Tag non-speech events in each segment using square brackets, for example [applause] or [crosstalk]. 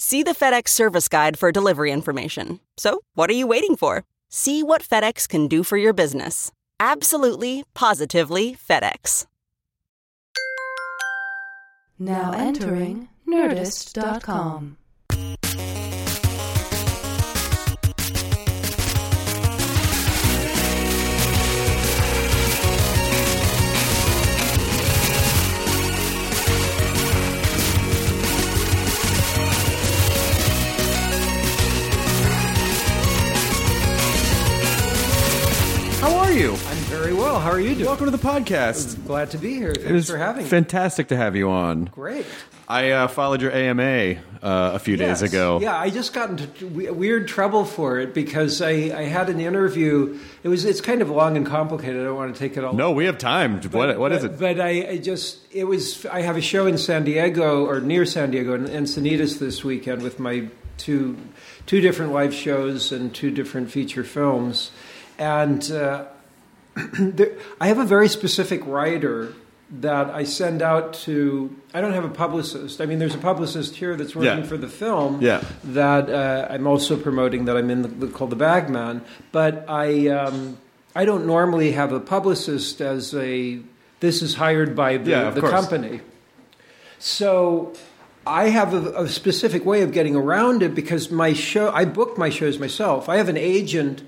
See the FedEx service guide for delivery information. So, what are you waiting for? See what FedEx can do for your business. Absolutely, positively FedEx. Now entering Nerdist.com. How are you? I'm very well. How are you doing? Welcome to the podcast. Glad to be here. It Thanks for having me. fantastic to have you on. Great. I uh, followed your AMA uh, a few Yes. days ago. Yeah, I just got into we- weird trouble for it because I, I had an interview. It was it's kind of long and complicated. I don't want to take it all. No, we have time. what what is it? But I, I just it was I have a show in San Diego or near San Diego in Encinitas this weekend with my two two different live shows and two different feature films, and uh, [clears throat] there, I have a very specific writer that I send out to. I don't have a publicist. I mean, there's a publicist here that's working Yeah. for the film. Yeah. That uh, I'm also promoting that I'm in the, called the Bagman, but I um, I don't normally have a publicist as a. This is hired by the, Yeah, of the course. company. So I have a, a specific way of getting around it because my show, I book my shows myself. I have an agent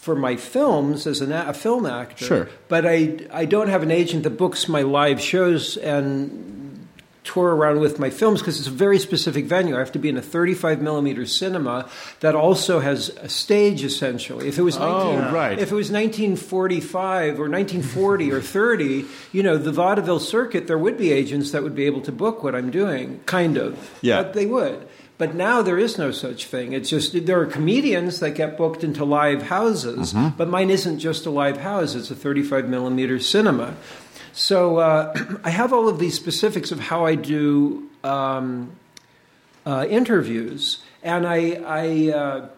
for my films as an, a a film actor. Sure. But I, I don't have an agent that books my live shows and tour around with my films because it's a very specific venue. I have to be in a 35 millimeter cinema that also has a stage essentially. If it was 19, Oh, right. if it was 1945 or 1940 or 30, you know, the vaudeville circuit, there would be agents that would be able to book what I'm doing, kind of. Yeah. But they would. But now there is no such thing. It's just there are comedians that get booked into live houses, Mm-hmm. but mine isn't just a live house; it's a 35 millimeter cinema. So uh, [clears throat] I have all of these specifics of how I do um, uh, interviews, and I. I uh,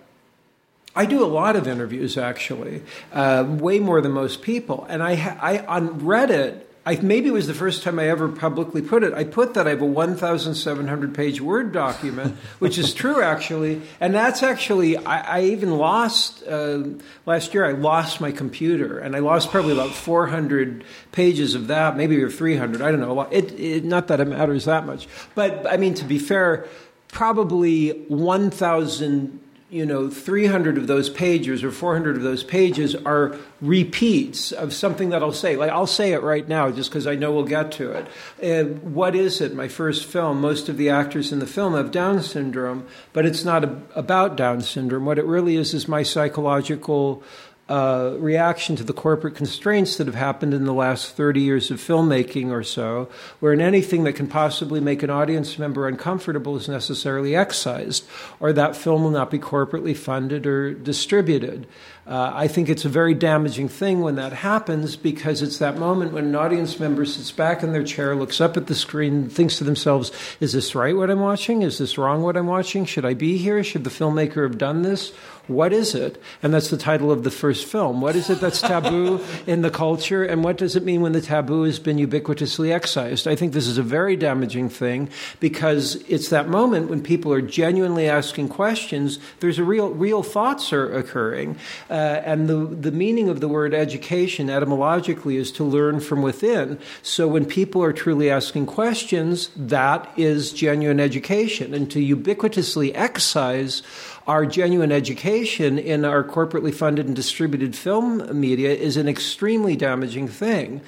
I do a lot of interviews, actually, uh, way more than most people. And I, ha- I on Reddit, I maybe it was the first time I ever publicly put it. I put that I have a 1,700 page Word document, which is true actually, and that's actually I, I even lost uh, last year. I lost my computer, and I lost probably about 400 pages of that, maybe or 300. I don't know. It, it not that it matters that much, but I mean to be fair, probably 1,000 you know, 300 of those pages or 400 of those pages are repeats of something that I'll say. Like, I'll say it right now just because I know we'll get to it. What is it? My first film, most of the actors in the film have Down syndrome, but it's not a, about Down syndrome. What it really is is my psychological uh, reaction to the corporate constraints that have happened in the last 30 years of filmmaking or so, wherein anything that can possibly make an audience member uncomfortable is necessarily excised, or that film will not be corporately funded or distributed. Uh, I think it's a very damaging thing when that happens because it's that moment when an audience member sits back in their chair, looks up at the screen, thinks to themselves, Is this right what I'm watching? Is this wrong what I'm watching? Should I be here? Should the filmmaker have done this? What is it? And that's the title of the first film. What is it that's taboo [laughs] in the culture? And what does it mean when the taboo has been ubiquitously excised? I think this is a very damaging thing because it's that moment when people are genuinely asking questions. There's a real, real thoughts are occurring. Uh, and the, the meaning of the word education etymologically is to learn from within. So when people are truly asking questions, that is genuine education. And to ubiquitously excise our genuine education in our corporately funded and distributed film media is an extremely damaging thing.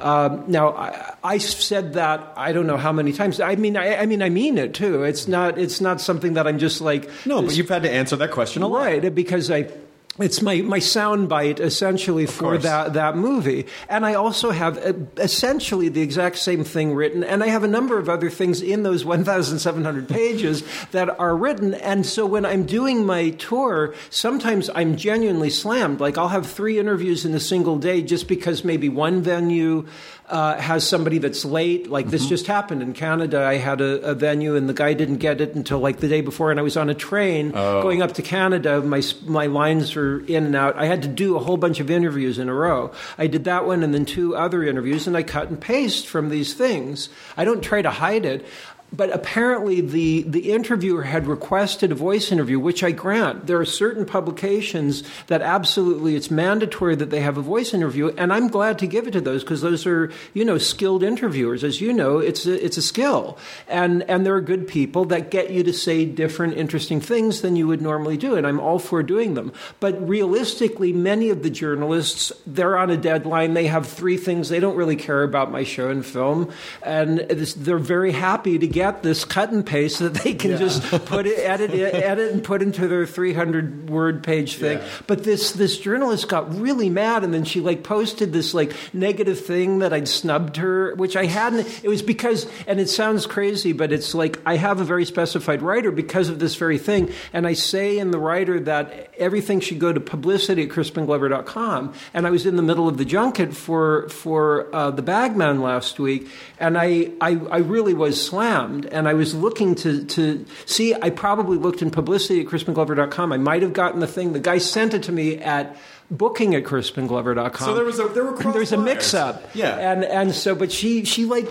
Um, now, I, I said that I don't know how many times. I mean, I, I mean, I mean it too. It's not. It's not something that I'm just like. No, but you've had to answer that question a lot. right because I. It's my, my soundbite essentially for course. that, that movie. And I also have uh, essentially the exact same thing written. And I have a number of other things in those [laughs] 1,700 pages that are written. And so when I'm doing my tour, sometimes I'm genuinely slammed. Like I'll have three interviews in a single day just because maybe one venue uh, has somebody that's late. Like this just happened in Canada. I had a, a venue and the guy didn't get it until like the day before, and I was on a train going up to Canada. My my lines were in and out. I had to do a whole bunch of interviews in a row. I did that one and then two other interviews, and I cut and paste from these things. I don't try to hide it. But apparently, the, the interviewer had requested a voice interview, which I grant. There are certain publications that absolutely it's mandatory that they have a voice interview, and I'm glad to give it to those because those are you know skilled interviewers. As you know, it's a, it's a skill, and and there are good people that get you to say different, interesting things than you would normally do, and I'm all for doing them. But realistically, many of the journalists they're on a deadline. They have three things. They don't really care about my show and film, and they're very happy to get this cut and paste that they can just put it, edit it, edit and put into their 300 word page thing. But this this journalist got really mad, and then she like posted this like negative thing that I'd snubbed her, which I hadn't. It was because, and it sounds crazy, but it's like I have a very specified writer because of this very thing, and I say in the writer that everything should go to publicity at crispinglover.com. And I was in the middle of the junket for for uh, the Bagman last week, and I, I I really was slammed, and I was looking to to see. I probably looked in publicity at crispinglover.com. I might have gotten the thing. The guy sent it to me at booking at crispinglover.com. So there was a- there were There's a mix up. Yeah. And and so but she she like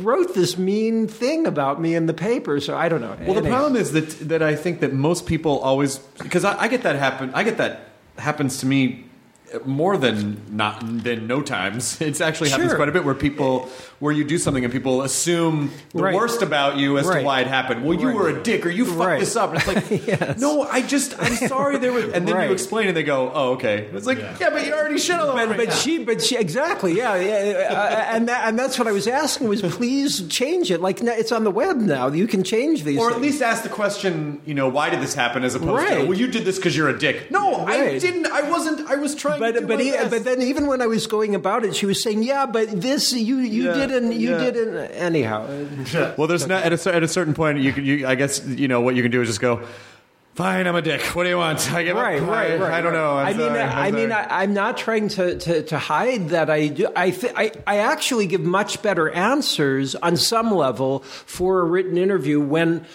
wrote this mean thing about me in the paper. So I don't know. Well, the problem is that that I think that most people always because I, I get that happen. I get that happens to me more than not than no times. [laughs] It's actually happens Sure. quite a bit where people where you do something and people assume the Right. worst about you as Right. to why it happened. Well, you Right. were a dick or you fucked Right. this up. And it's like, [laughs] Yes. no, I just I'm sorry there was. And then Right. you explain and they go, oh, okay. It's like, yeah, but you already shit all over But, me. but she, but she, exactly, yeah, yeah, uh, and that, and that's what I was asking was, please change it. Like it's on the web now; you can change these. Or at things. least ask the question, you know, why did this happen, as opposed to, well, you did this because you're a dick. No, I didn't. I wasn't. I was trying. To do But but he, but then even when I was going about it, she was saying, "Yeah, but this you you Yeah, didn't you yeah. didn't anyhow." [laughs] Well, there's not at a, at a certain point. You can, you, I guess, you know what you can do is just go. Fine, I'm a dick. What do you want? I give Right, up. right, I, right. I don't know. I'm I mean, sorry. I, I I'm mean. I, I'm not trying to, to, to hide that I do. I, th- I I actually give much better answers on some level for a written interview when.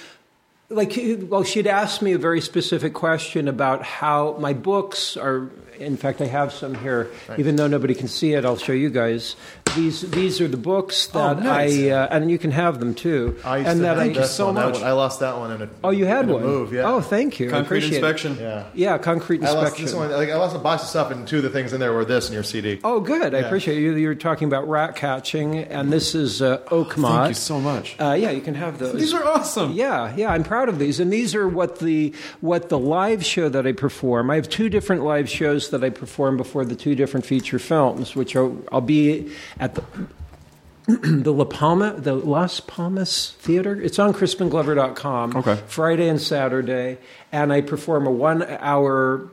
Like, well, she'd asked me a very specific question about how my books are. In fact, I have some here. Even though nobody can see it, I'll show you guys. These these are the books that Oh, nice. I uh, and you can have them too. I used and to that have I, this so one. Much. one- I lost that one in a. oh, you had in a one. move. Yeah. Oh, thank you. Concrete inspection. It. Yeah. Yeah, concrete inspection. I lost inspection. this one. Like I lost a box of stuff, and two of the things in there were this and your CD. Oh, good. I appreciate you. You're talking about rat catching, and this is uh, oak moth. Thank you so much. Uh, yeah, you can have those. These are awesome. Yeah, yeah, I'm proud of these, and these are what the what the live show that I perform. I have two different live shows that I perform before the two different feature films, which are I'll be at the [clears throat] the La Paloma, the Las Palmas Theater. It's on crispinglover.com. Okay. Friday and Saturday, and I perform a one-hour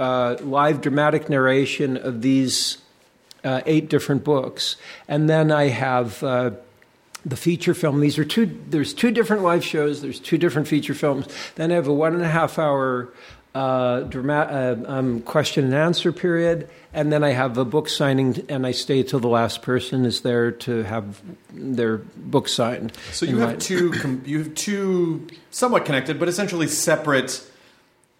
uh, live dramatic narration of these uh, eight different books, and then I have. Uh, the feature film. These are two. There's two different live shows. There's two different feature films. Then I have a one and a half hour uh, drama, uh, um, question and answer period, and then I have a book signing, and I stay till the last person is there to have their book signed. So you my- have two. [coughs] Com- you have two somewhat connected, but essentially separate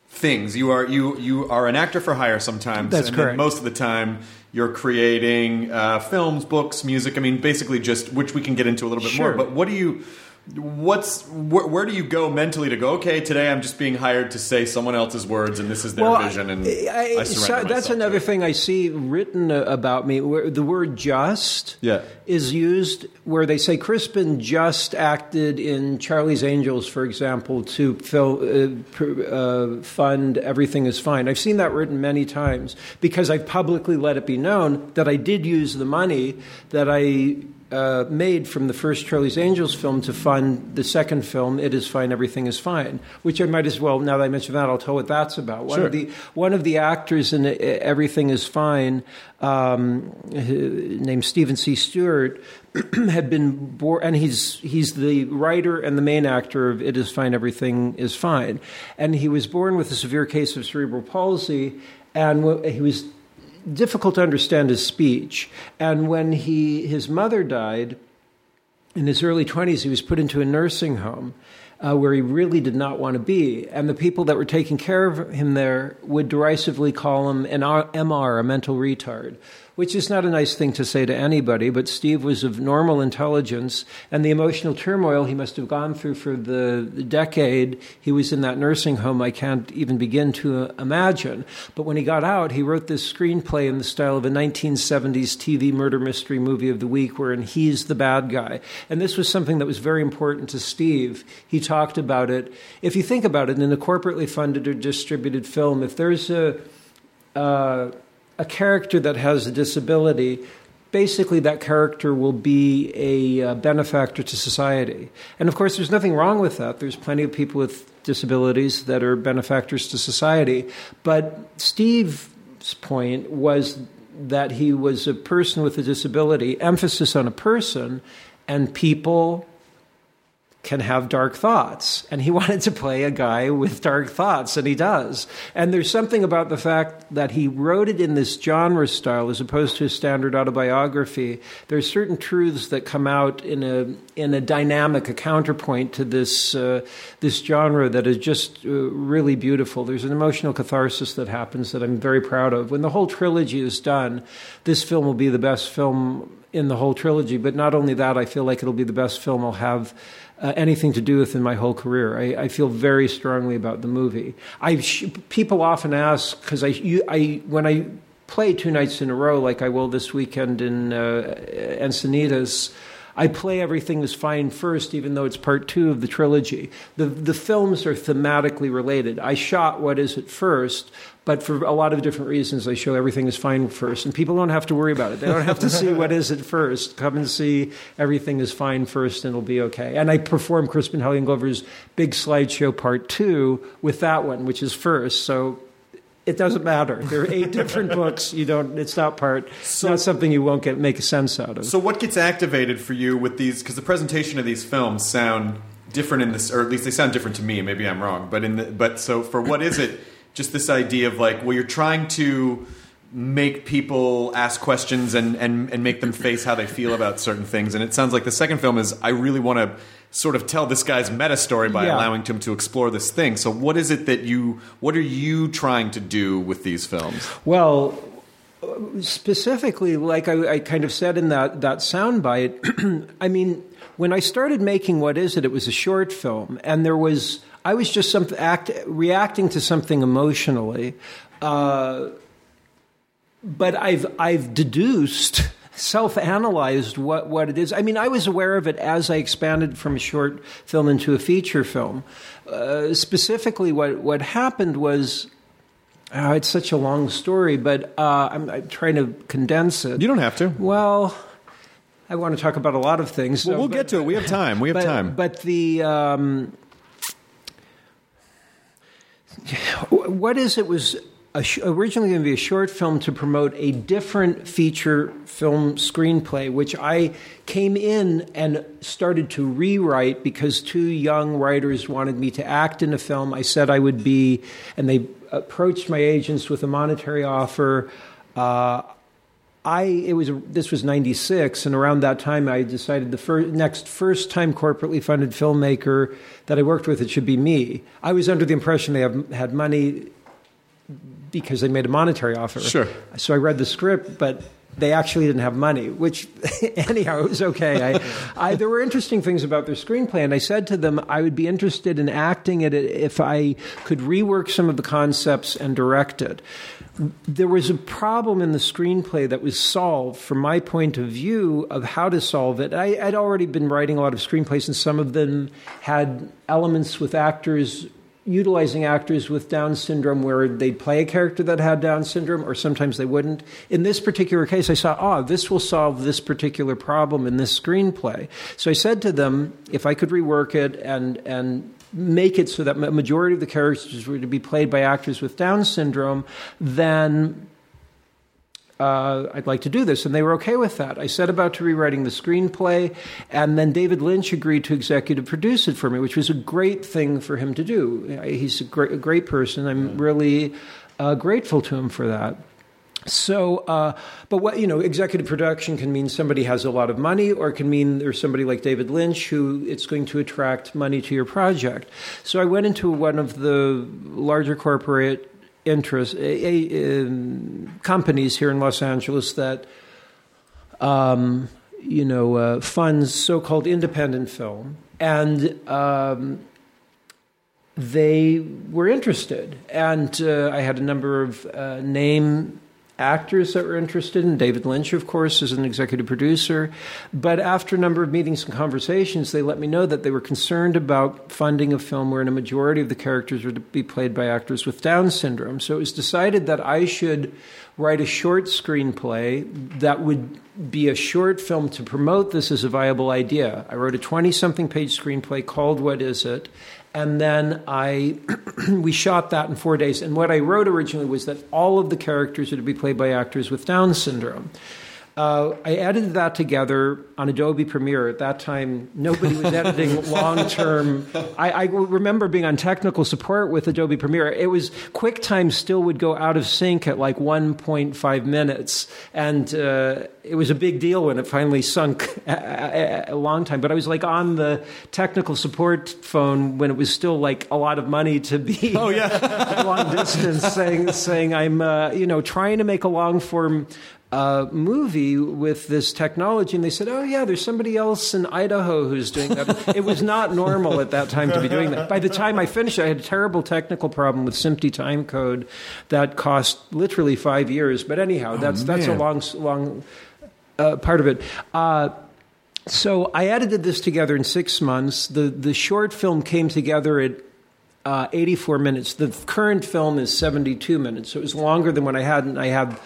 things. You are you you are an actor for hire sometimes. That's correct. most of the time, you're creating uh, films, books, music. I mean, basically just which we can get into a little bit Sure. more. But what do you? What's wh- where do you go mentally to go? Okay, today I'm just being hired to say someone else's words, and this is their vision, and I, I- surrender so that's another thing I see written uh, about me. Where the word "just" Yeah. is used where they say Crispin just acted in Charlie's Angels, for example, to fill, uh, pr- uh, fund Everything Is Fine. I've seen that written many times because I've publicly let it be known that I did use the money that I. Uh, made from the first Charlie's Angels film to fund the second film, It Is Fine, Everything Is Fine, which I might as well, now that I mention that, I'll tell what that's about. One Sure. of the one of the actors in uh, Everything Is Fine, um, named Steven C. Stewart, [clears throat] had been born, and he's he's the writer and the main actor of It Is Fine, Everything Is Fine, and he was born with a severe case of cerebral palsy, and he was difficult to understand his speech, and when he his mother died in his early 20s, he was put into a nursing home uh, where he really did not want to be. And the people that were taking care of him there would derisively call him an MR, a mental retard, which is not a nice thing to say to anybody. But Steve was of normal intelligence, and the emotional turmoil he must have gone through for the decade he was in that nursing home, I can't even begin to uh, imagine. But when he got out, he wrote this screenplay in the style of a 1970s TV murder mystery movie of the week, wherein he's the bad guy. And this was something that was very important to Steve. He talked about it. If you think about it, in a corporately funded or distributed film, if there's a uh, a character that has a disability, basically that character will be a uh, benefactor to society. And of course, there's nothing wrong with that. There's plenty of people with disabilities that are benefactors to society. But Steve's point was that he was a person with a disability, emphasis on a person, and people can have dark thoughts. And he [laughs] wanted to play a guy with dark thoughts, and he does. And there's something about the fact that he wrote it in this genre style as opposed to a standard autobiography. There's certain truths that come out in a in a dynamic, a counterpoint to this uh, this genre that is just uh, really beautiful. There's an emotional catharsis that happens that I'm very proud of. When the whole trilogy is done, this film will be the best film in the whole trilogy. But not only that, I feel like it'll be the best film I'll have uh, anything to do with in my whole career. I, I feel very strongly about the movie. I sh- people often ask because I, I when I play two nights in a row, like I will this weekend in uh, Encinitas. I play everything is fine first, even though it's part two of the trilogy. The the films are thematically related. I shot what is it first, but for a lot of different reasons, they show everything is fine first, and people don't have to worry about it. They don't have to see what is it first. Come and see everything is fine first, and it'll be okay. And I perform Crispin Hellion Glover's big slideshow part two with that one, which is first. So it doesn't matter. There are eight different books. You don't. It's not part. It's not something you won't get make sense out of. So what gets activated for you with these? Because the presentation of these films sound different in this, or at least they sound different to me. Maybe I'm wrong, but in the, but so for what is it? Just this idea of like, well, you're trying to make people ask questions and, and, and make them face how they feel about certain things. And it sounds like the second film is I really want to sort of tell this guy's meta story by Yeah. allowing him to explore this thing. So what is it that you what are you trying to do with these films? Well, specifically, like I, I kind of said in that, that soundbite, [clears throat] I mean, when I started making What Is It, it was a short film, and there was, I was just some, act, reacting to something emotionally. Uh, but I've, I've deduced, [laughs] self analyzed what, what it is. I mean, I was aware of it as I expanded from a short film into a feature film. Uh, specifically, what, what happened was Oh, it's such a long story, but uh, I'm, I'm trying to condense it. You don't have to. Well, I want to talk about a lot of things. Well, so- we'll but- get to it. We have time. We have but, time. But the um, what is it was sh- originally going to be a short film to promote a different feature film screenplay, which I came in and started to rewrite because two young writers wanted me to act in a film. I said I would be, and they approached my agents with a monetary offer. Uh, I it was this was '96, and around that time, I decided the first, next first time corporately funded filmmaker that I worked with it should be me. I was under the impression they have, had money because they made a monetary offer. Sure. So I read the script, but they actually didn't have money, which [laughs] anyhow, it was okay. I, I, there were interesting things about their screenplay, and I said to them I would be interested in acting it if I could rework some of the concepts and direct it. There was a problem in the screenplay that was solved from my point of view of how to solve it. I, I'd already been writing a lot of screenplays, and some of them had elements with actors utilizing actors with Down syndrome where they'd play a character that had Down syndrome, or sometimes they wouldn't. In this particular case, I saw, oh, this will solve this particular problem in this screenplay. So I said to them, if I could rework it and and make it so that a majority of the characters were to be played by actors with Down syndrome, then uh, I'd like to do this. And they were okay with that. I set about to rewriting the screenplay, and then David Lynch agreed to executive produce it for me, which was a great thing for him to do. He's a great, a great person. I'm really uh, grateful to him for that. So, uh, but what, you know, executive production can mean somebody has a lot of money, or it can mean there's somebody like David Lynch who it's going to attract money to your project. So I went into one of the larger corporate interest a, a, companies here in Los Angeles that um, you know uh, funds so-called independent film, and um, they were interested, and uh, I had a number of uh, name actors that were interested in. David Lynch, of course, is an executive producer. But after a number of meetings and conversations, they let me know that they were concerned about funding a film wherein a majority of the characters were to be played by actors with Down syndrome. So it was decided that I should write a short screenplay that would be a short film to promote this as a viable idea. I wrote a 20 something page screenplay called What Is It? And then I [clears throat] we shot that in four days. And what I wrote originally was that all of the characters are to be played by actors with Down syndrome. Uh, I edited that together on Adobe Premiere. At that time, nobody was editing [laughs] long term. I, I, remember being on technical support with Adobe Premiere. It was QuickTime still would go out of sync at like 1.5 minutes, and uh, it was a big deal when it finally sunk [laughs] a, a, a, long time. But I was like on the technical support phone when it was still like a lot of money to be [laughs] oh yeah long distance, saying saying I'm uh, you know trying to make a long form uh, movie with this technology, and they said, "Oh yeah, there's somebody else in Idaho who's doing that." it was not normal at that time to be doing that. By the time I finished, I had a terrible technical problem with SMPTE timecode that cost literally five years. But anyhow, that's oh, that's a long long uh, part of it. Uh, so I edited this together in six months. The the short film came together at uh, 84 minutes. The current film is 72 minutes, so it was longer than what I had, and I have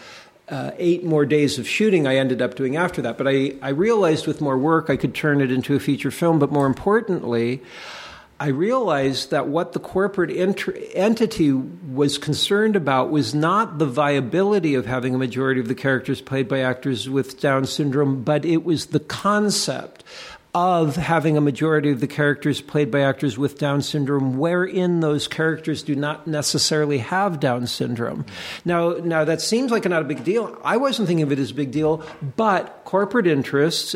uh, eight more days of shooting I ended up doing after that. But I, I realized with more work I could turn it into a feature film. But more importantly, I realized that what the corporate ent- entity was concerned about was not the viability of having a majority of the characters played by actors with Down syndrome, but it was the concept of having a majority of the characters played by actors with Down syndrome, wherein those characters do not necessarily have Down syndrome. Now, now that seems like not a big deal. I wasn't thinking of it as a big deal, but corporate interests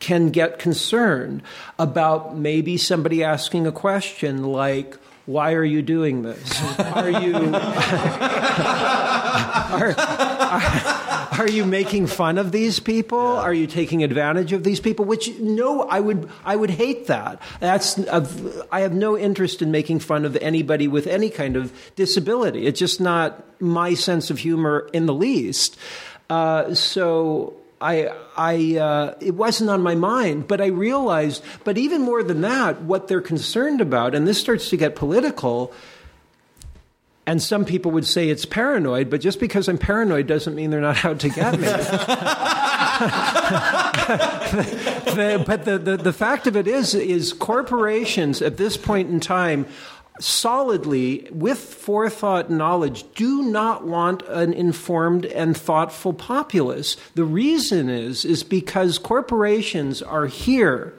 can get concerned about maybe somebody asking a question like, why are you doing this? Are you [laughs] are, are, are, you making fun of these people? Are you taking advantage of these people? Which no, I would I would hate that. That's I have no interest in making fun of anybody with any kind of disability. It's just not my sense of humor in the least. Uh, so I, I, uh, it wasn't on my mind, but I realized, but even more than that, what they're concerned about, and this starts to get political, and some people would say it's paranoid, but just because I'm paranoid doesn't mean they're not out to get me. [laughs] the, but the, the, the fact of it is, is corporations at this point in time solidly, with forethought knowledge, do not want an informed and thoughtful populace. The reason is is because corporations are here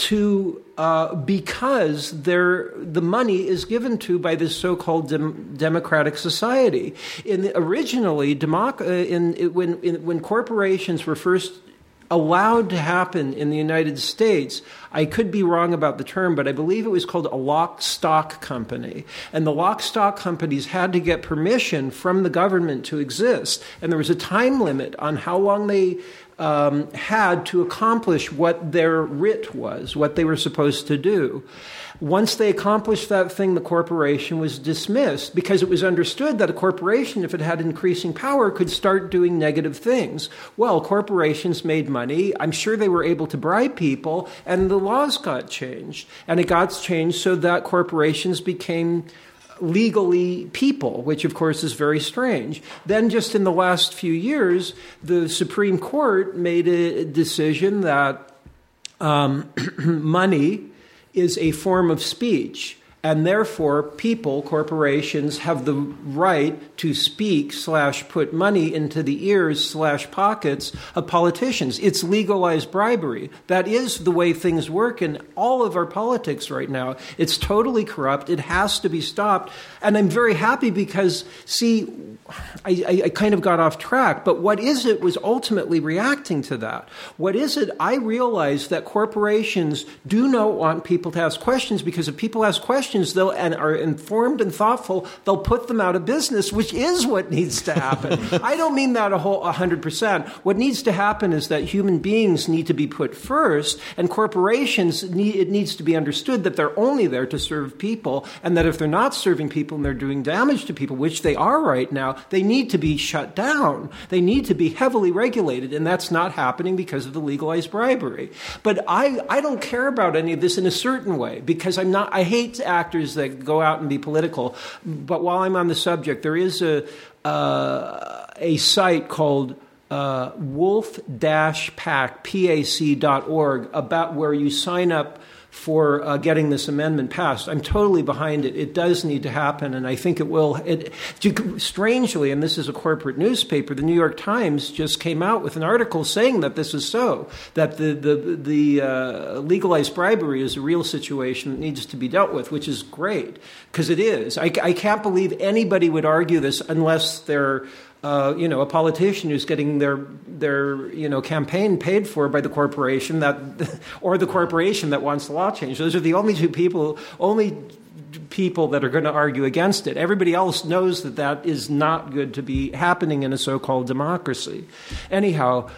to uh, because the money is given to by this so-called dem- democratic society. In originally, democ- uh, in, when in, when corporations were first allowed to happen in the United States. I could be wrong about the term, but I believe it was called a lock stock company. And the lock stock companies had to get permission from the government to exist. And there was a time limit on how long they um, had to accomplish what their writ was, what they were supposed to do. Once they accomplished that thing, the corporation was dismissed because it was understood that a corporation, if it had increasing power, could start doing negative things. Well, corporations made money. I'm sure they were able to bribe people, and the laws got changed. And it got changed so that corporations became legally people, which of course is very strange. Then, just in the last few years, the Supreme Court made a decision that um, [clears throat] money is a form of speech. And therefore, people, corporations, have the right to speak slash put money into the ears slash pockets of politicians. It's legalized bribery. That is the way things work in all of our politics right now. It's totally corrupt. It has to be stopped. And I'm very happy because, see, I, I, I kind of got off track, but what is it was ultimately reacting to that? What is it? I realized that corporations do not want people to ask questions because if people ask questions, questions they'll, and are informed and thoughtful, they'll put them out of business, which is what needs to happen. [laughs] I don't mean that a whole 100%. What needs to happen is that human beings need to be put first, and corporations, need, it needs to be understood that they're only there to serve people, and that if they're not serving people and they're doing damage to people, which they are right now, they need to be shut down. They need to be heavily regulated, and that's not happening because of the legalized bribery. But I, I don't care about any of this in a certain way because I'm not, I hate actors that go out and be political. But while I'm on the subject, there is a, uh, a site called uh, wolf-pac, about where you sign up for uh, getting this amendment passed. I'm totally behind it. It does need to happen, and I think it will. It, strangely, and this is a corporate newspaper, the New York Times just came out with an article saying that this is so, that the, the, the uh, legalized bribery is a real situation that needs to be dealt with, which is great, because it is. I, I can't believe anybody would argue this unless they're uh, you know, a politician who's getting their their you know campaign paid for by the corporation that, [laughs] or the corporation that wants the law changed. Those are the only two people, only people that are going to argue against it. Everybody else knows that that is not good to be happening in a so-called democracy. Anyhow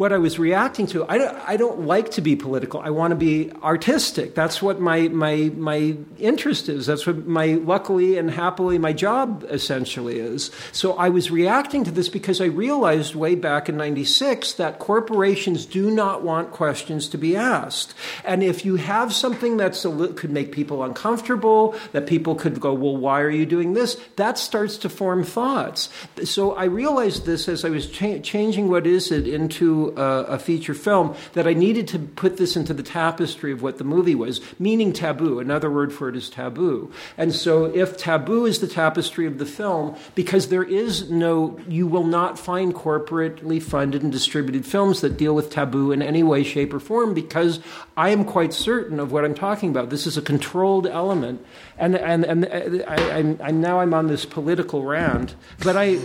what I was reacting to. I don't, I don't like to be political. I want to be artistic. That's what my, my, my interest is. That's what my, luckily and happily, my job essentially is. So I was reacting to this because I realized way back in 96 that corporations do not want questions to be asked. And if you have something that could make people uncomfortable, that people could go, well, why are you doing this? That starts to form thoughts. So I realized this as I was cha- changing what is it into a, a, feature film that I needed to put this into the tapestry of what the movie was, meaning taboo. Another word for it is taboo. And so, if taboo is the tapestry of the film, because there is no, you will not find corporately funded and distributed films that deal with taboo in any way, shape, or form, because I am quite certain of what I'm talking about. This is a controlled element. And, and, and I, I'm, I'm now I'm on this political round, but I,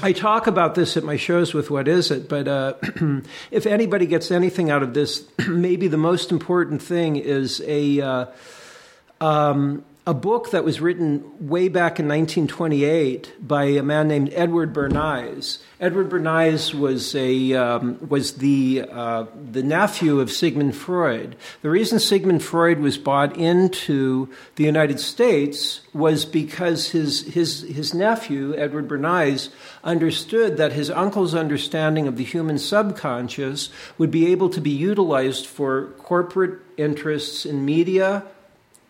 [laughs] I talk about this at my shows with What Is It, but uh, [clears throat] if anybody gets anything out of this, [clears throat] maybe the most important thing is a. Uh, um, a book that was written way back in 1928 by a man named Edward Bernays. Edward Bernays was a um, was the uh, the nephew of Sigmund Freud. The reason Sigmund Freud was brought into the United States was because his his his nephew Edward Bernays understood that his uncle's understanding of the human subconscious would be able to be utilized for corporate interests in media,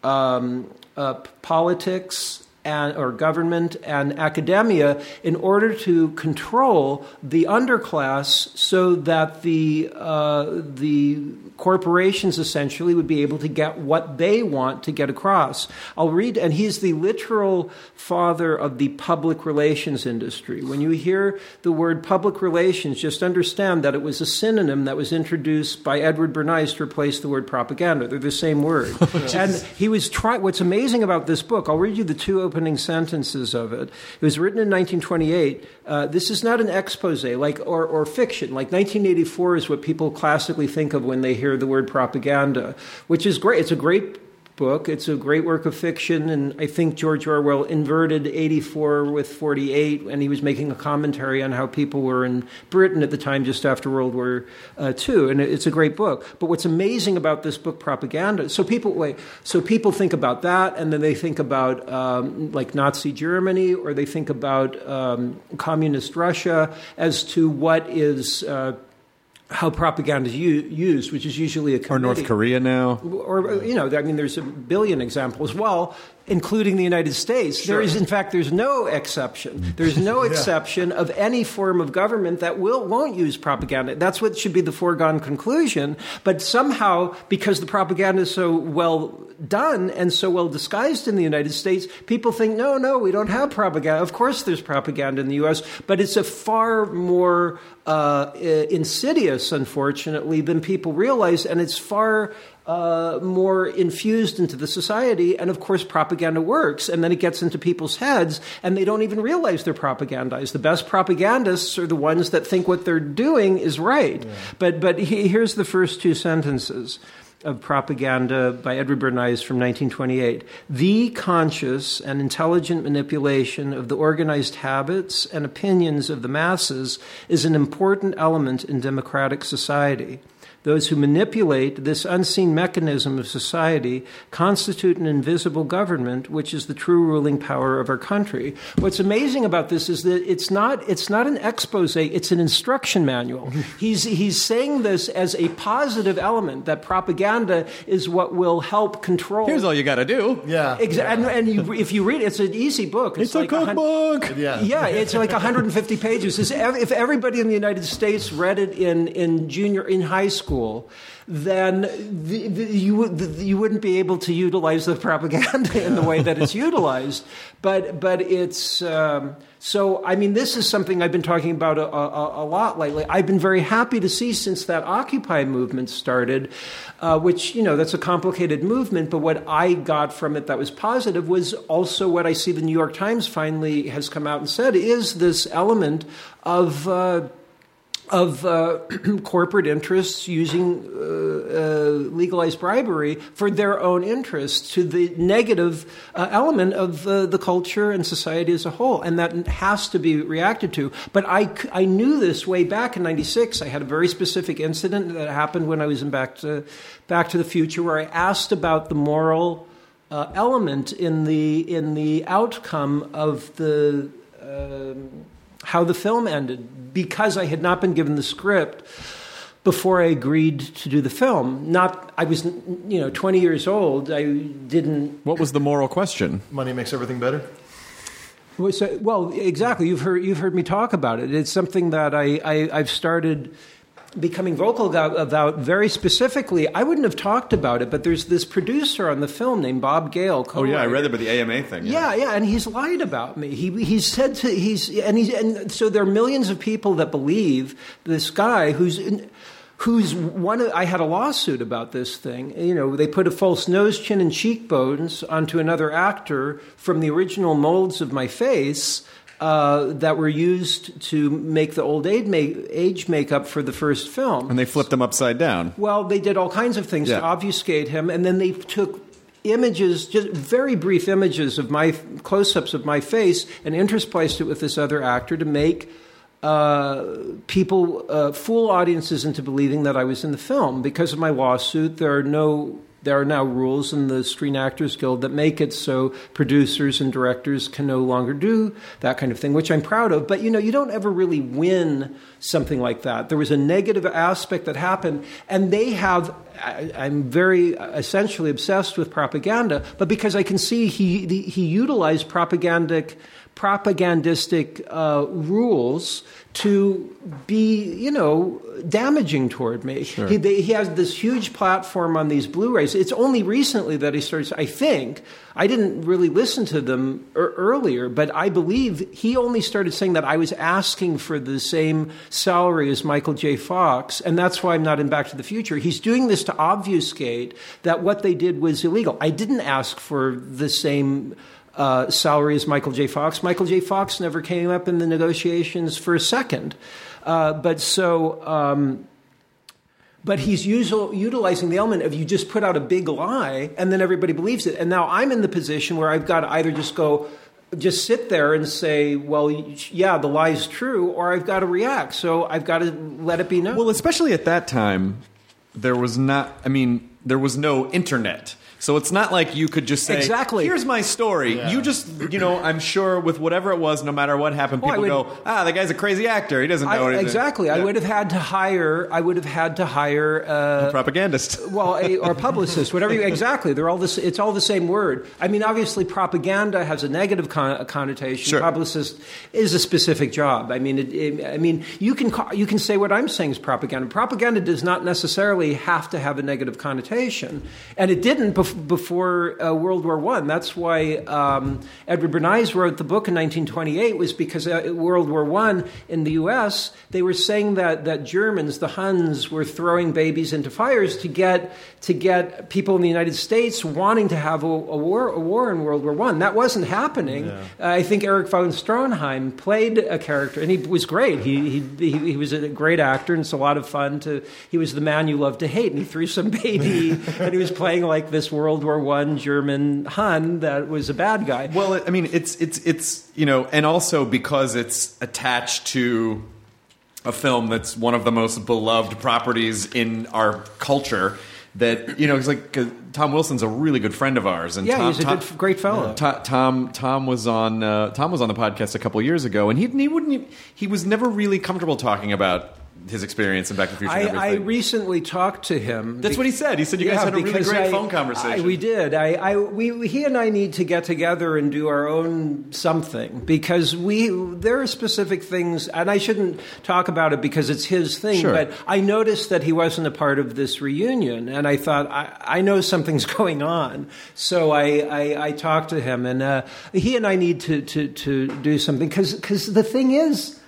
um, uh, politics, and, or government and academia in order to control the underclass so that the, uh, the corporations essentially would be able to get what they want to get across. I'll read, and he's the literal father of the public relations industry. When you hear the word public relations, just understand that it was a synonym that was introduced by Edward Bernays to replace the word propaganda. They're the same word. [laughs] and he was trying, what's amazing about this book, I'll read you the two opening sentences of it. It was written in 1928. Uh, this is not an expose, like or, or fiction. Like 1984 is what people classically think of when they hear the word propaganda, which is great. It's a great book. It's a great work of fiction, and I think George Orwell inverted 84 with 48, and he was making a commentary on how people were in Britain at the time just after World War uh, II, and it's a great book. But what's amazing about this book, Propaganda, so people wait, so people think about that, and then they think about um, like Nazi Germany, or they think about um, communist Russia as to what is. Uh, how propaganda is u- used, which is usually a Or North. Korea now. or you know, I mean, there's a billion examples. Well, including the United States, there is, in fact, there's no exception. There's no [laughs] exception of any form of government that will won't use propaganda. That's what should be the foregone conclusion. But somehow, because the propaganda is so well done and so well disguised in the United States, people think, no, no, we don't have propaganda. Of course, there's propaganda in the U.S., but it's a far more uh, insidious, unfortunately, than people realize, and it's far uh, more infused into the society. And of course, propaganda works, and then it gets into people's heads, and they don't even realize they're propagandized. The best propagandists are the ones that think what they're doing is right. But but he, here's the first two sentences of propaganda by Edward Bernays from 1928. The conscious and intelligent manipulation of the organized habits and opinions of the masses is an important element in democratic society. Those who manipulate this unseen mechanism of society constitute an invisible government, which is the true ruling power of our country. What's amazing about this is that it's not, it's not an expose, it's an instruction manual. Mm-hmm. He's, he's saying this as a positive element, that propaganda is what will help control. Here's all you got to do. Yeah. Exa- and, and you, if you read it, it's an easy book. It's a like hun- cookbook. Yeah. yeah, it's like 150 pages. Is If everybody in the United States read it in, in junior in high school, then the, the, you the, you wouldn't be able to utilize the propaganda [laughs] in the way that it's [laughs] utilized. But but it's um, so. I mean, this is something I've been talking about a, a, a lot lately. I've been very happy to see since that Occupy movement started, uh, which you know that's a complicated movement. But what I got from it that was positive was also what I see the New York Times finally has come out and said is this element of. Uh, of uh, [clears throat] corporate interests using uh, uh, legalized bribery for their own interests to the negative uh, element of uh, the culture and society as a whole. And that has to be reacted to. But I, I knew this way back in 96. I had a very specific incident that happened when I was in Back to, Back to the Future where I asked about the moral uh, element in the, in the outcome of the. Um, how the film ended because I had not been given the script before I agreed to do the film. Not I was you know 20 years old. I didn't What was the moral question? Money makes everything better. well, so- well exactly. You've heard you've heard me talk about it. It's something that I, I I've started becoming vocal about, very specifically. I wouldn't have talked about it, but there's this producer on the film named Bob Gale. Oh yeah, I read about the AMA thing. Yeah, yeah, and he's lied about me. He he's said to he's and he's and so there are millions of people that believe this guy who's who's one of, I had a lawsuit about this thing. You know, they put a false nose, chin, and cheekbones onto another actor from the original molds of my face. Uh, that were used to make the old age, ma- age makeup for the first film. And they flipped them upside down. Well, they did all kinds of things Yeah. to obfuscate him, and then they took images, just very brief images of my close-ups of my face, and interspliced it with this other actor to make uh, people uh, fool audiences into believing that I was in the film. Because of my lawsuit, there are no. There are now rules in the Screen Actors Guild that make it so producers and directors can no longer do that kind of thing, which I'm proud of. But you know, you don't ever really win something like that. There was a negative aspect that happened, and they have. I, I'm very essentially obsessed with propaganda, but because I can see he he utilized propagandic propagandistic uh, rules to be, you know, damaging toward me. He, they, he has this huge platform on these Blu-rays. It's only recently that he starts. I think I didn't really listen to them er- earlier, but I believe he only started saying that I was asking for the same salary as Michael J. Fox, and that's why I'm not in Back to the Future. He's doing this to obfuscate that what they did was illegal. I didn't ask for the same uh, salary as Michael J. Fox. Michael J. Fox never came up in the negotiations for a second. Uh, but so. Um, but he's usual, utilizing the element of you just put out a big lie and then everybody believes it. And now I'm in the position where I've got to either just go, just sit there and say, well, yeah, the lie is true, or I've got to react. So I've got to let it be known. Well, especially at that time, there was not. I mean, there was no internet. So it's not like you could just say, Exactly. here's my story. You just, you know, I'm sure with whatever it was, no matter what happened, Oh, I people would- go, ah, the guy's a crazy actor. He doesn't know I, anything. exactly. I would have had to hire. I would have had to hire. Uh, propagandist. [laughs] well, a, or publicist, whatever. You, exactly. They're all this. It's all the same word. I mean, obviously, propaganda has a negative con- connotation. Sure. Publicist is a specific job. I mean, it, it, I mean, you can ca- you can say what I'm saying is propaganda. Propaganda does not necessarily have to have a negative connotation, and it didn't bef- before uh, World War One. That's why um, Edward Bernays wrote the book in 1928 was because uh, World War One in the U.S. they were saying that that Germans, the Huns, were throwing babies into fires to get to get people in the United States wanting to have a, a war a war in World War One. That wasn't happening. Uh, I think Erich von Stroheim played a character, and he was great. He, he he he was a great actor, and it's a lot of fun to. He was the man you love to hate, and he threw some baby, [laughs] and he was playing like this World War One German Hun that was a bad guy. Well, I mean, it's it's it's you know, and also because it's attached to a film that's one of the most beloved properties in our culture. That you know, it's like uh, Tom Wilson's a really good friend of ours, and Yeah, Tom, he's a Tom- good- great fellow. To- Tom Tom was on uh, Tom was on the podcast a couple years ago, and he he wouldn't he was never really comfortable talking about his experience in Back to the Future. I, I recently talked to him. That's what he said. He said you guys had a really great I- phone conversation. I- we did. I, I, we, he and I need to get together and do our own something because we there are specific things, and I shouldn't talk about it because it's his thing. Sure. But I noticed that he wasn't a part of this reunion, and I thought I, I know something's [laughs] going on. So I, I, I talked to him, and uh, he and I need to to, to do something because because the thing is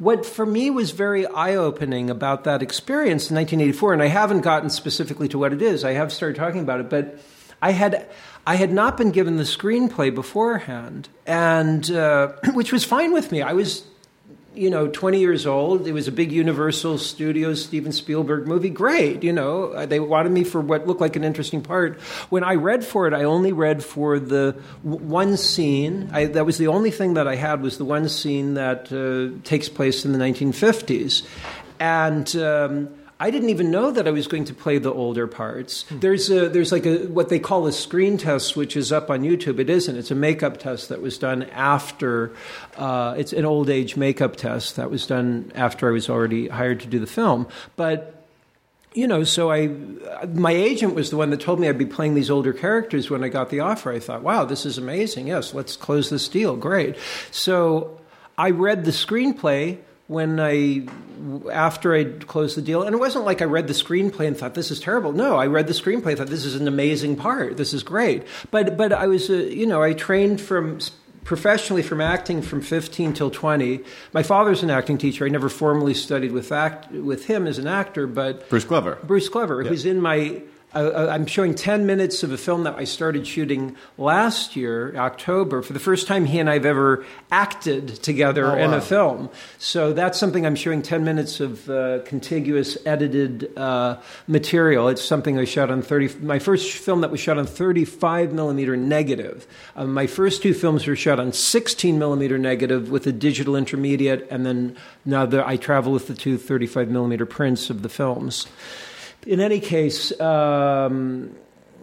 what for me was very eye opening about that experience in 1984, and I haven't gotten specifically to what it is. I have started talking about it, but I had I had not been given the screenplay beforehand, and uh, [clears throat] which was fine with me. I was. You know, 20 years old. It was a big Universal Studios Steven Spielberg movie. Great. You know, Uh, they wanted me for what looked like an interesting part. When I read for it, I only read for the one scene. I, that was the only thing that I had was the one scene that uh, takes place in the 1950s. And um, I didn't even know that I was going to play the older parts. There's a, there's like a what they call a screen test, which is up on YouTube. It isn't. It's a makeup test that was done after. Uh, it's an old age makeup test that was done after I was already hired to do the film. But you know, so I, my agent was the one that told me I'd be playing these older characters when I got the offer. I thought, wow, this is amazing. Yes, let's close this deal. Great. So I read the screenplay when I, after I closed the deal, and it wasn't like I read the screenplay and thought this is terrible. No, I read the screenplay and thought this is an amazing part. This is great. But but I was, uh, you know, I trained from professionally from acting from 15 till 20. My father's an acting teacher. I never formally studied with act with him as an actor, but Bruce Glover. Bruce Glover, who's in my. Uh, I'm showing 10 minutes of a film that I started shooting last year, October. For the first time, he and I have ever acted together in a film. So that's something I'm showing 10 minutes of uh, contiguous edited uh, material. It's something I shot on 30. My first film that was shot on 35 millimeter negative. Um, my first two films were shot on 16 millimeter negative with a digital intermediate, and then now the, I travel with the two 35 millimeter prints of the films. In any case, um,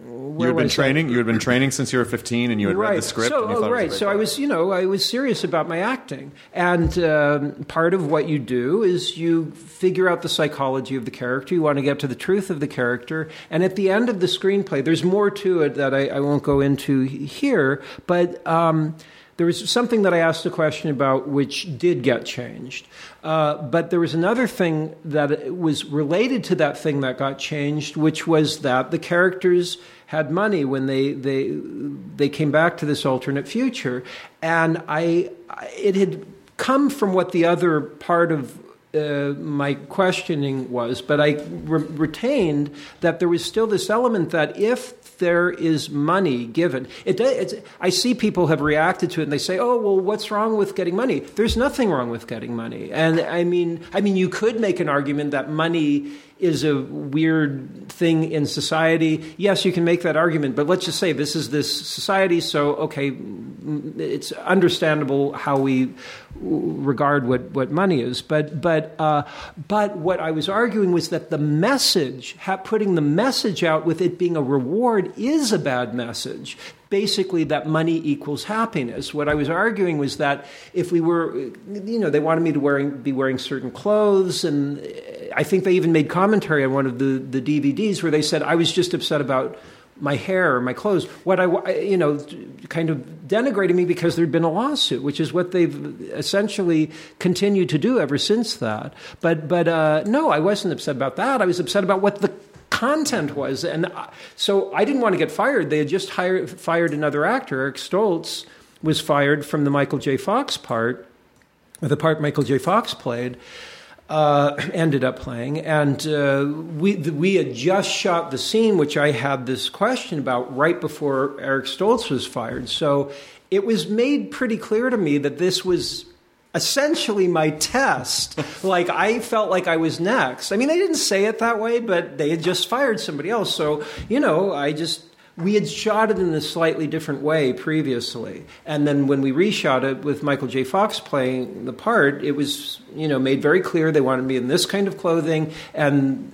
You had been I? training. You had been training since you were 15, and you had read the script. So, oh, thought it was a right. So I was, you know, I was serious about my acting, and um, part of what you do is you figure out the psychology of the character. You want to get to the truth of the character, and at the end of the screenplay, there's more to it that I, I won't go into here, but. Um, there was something that I asked a question about which did get changed. Uh, but there was another thing that was related to that thing that got changed, which was that the characters had money when they, they, they came back to this alternate future. And I, it had come from what the other part of uh, my questioning was, but I re- retained that there was still this element that if there is money given, it, I see people have reacted to it and they say, "Oh, well, what's wrong with getting money?" There's nothing wrong with getting money, and I mean, I mean, you could make an argument that money is a weird thing in society. Yes, you can make that argument, but let's just say this is this society, so okay, it's understandable how we regard what, what money is. But but uh, but what I was arguing was that the message, putting the message out with it being a reward, is a bad message basically that money equals happiness. What I was arguing was that if we were, you know, they wanted me to wearing, be wearing certain clothes, and I think they even made commentary on one of the, the DVDs where they said I was just upset about my hair or my clothes. What I, you know, kind of denigrating me because there'd been a lawsuit, which is what they've essentially continued to do ever since that. But, but uh, no, I wasn't upset about that. I was upset about what the content was. And so I didn't want to get fired. They had just hired, fired another actor. Eric Stoltz was fired from the Michael J. Fox part, the part Michael J. Fox played. Uh, ended up playing, and uh, we we had just shot the scene, which I had this question about right before Eric Stoltz was fired. So it was made pretty clear to me that this was essentially my test. [laughs] like I felt like I was next. I mean, they didn't say it that way, but they had just fired somebody else. So, you know, I just we had shot it in a slightly different way previously. And then when we reshot it with Michael J. Fox playing the part, it was, you know, made very clear they wanted me in this kind of clothing and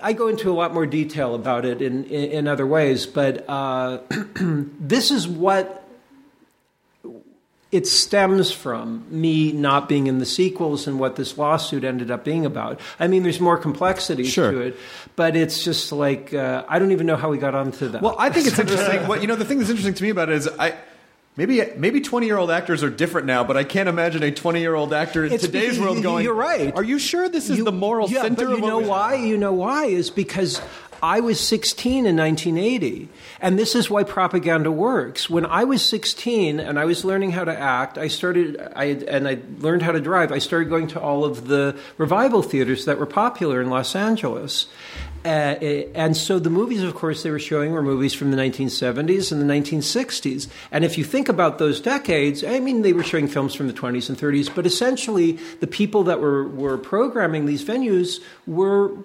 I go into a lot more detail about it in, in, in other ways, but uh, [clears throat] this is what it stems from me not being in the sequels and what this lawsuit ended up being about. I mean, there's more complexity sure. to it, but it's just like uh, I don't even know how we got onto that. Well, I think it's [laughs] interesting. what you know, the thing that's interesting to me about it is I. Maybe maybe twenty year old actors are different now, but I can't imagine a twenty year old actor in it's today's because, world going. You're right. Are you sure this is you, the moral yeah, center? But you know why? You know why is because I was 16 in 1980. And this is why propaganda works. When I was 16 and I was learning how to act, I started, I, and I learned how to drive, I started going to all of the revival theaters that were popular in Los Angeles. Uh, and so the movies, of course, they were showing were movies from the 1970s and the 1960s. And if you think about those decades, I mean, they were showing films from the 20s and 30s, but essentially the people that were, were programming these venues were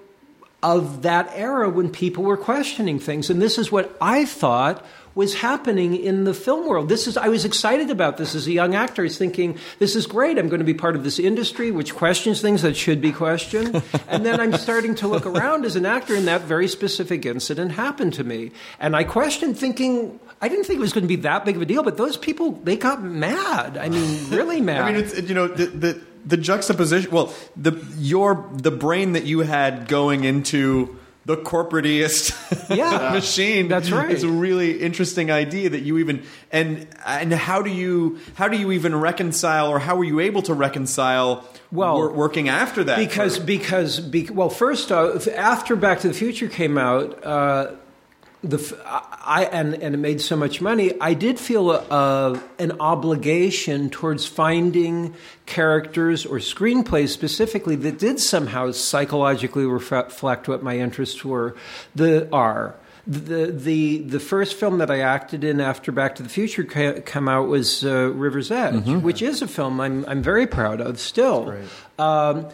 of that era when people were questioning things. And this is what I thought was happening in the film world. This is I was excited about this as a young actor. I was thinking, this is great. I'm going to be part of this industry which questions things that should be questioned. [laughs] and then I'm starting to look around as an actor and that very specific incident happened to me. And I questioned thinking I didn't think it was going to be that big of a deal, but those people they got mad. I mean, [laughs] really mad. I mean, it's you know the, the the juxtaposition. Well, the your the brain that you had going into the corporateest [laughs] yeah, [laughs] machine. That's right. It's a really interesting idea that you even and and how do you how do you even reconcile or how were you able to reconcile well wor- working after that? Because for, because be, well, first uh, after Back to the Future came out. Uh, the I and and it made so much money. I did feel a, a, an obligation towards finding characters or screenplays specifically that did somehow psychologically reflect what my interests were. The are the the the first film that I acted in after Back to the Future ca- come out was uh, River's Edge, mm-hmm. which is a film I'm I'm very proud of still. Um,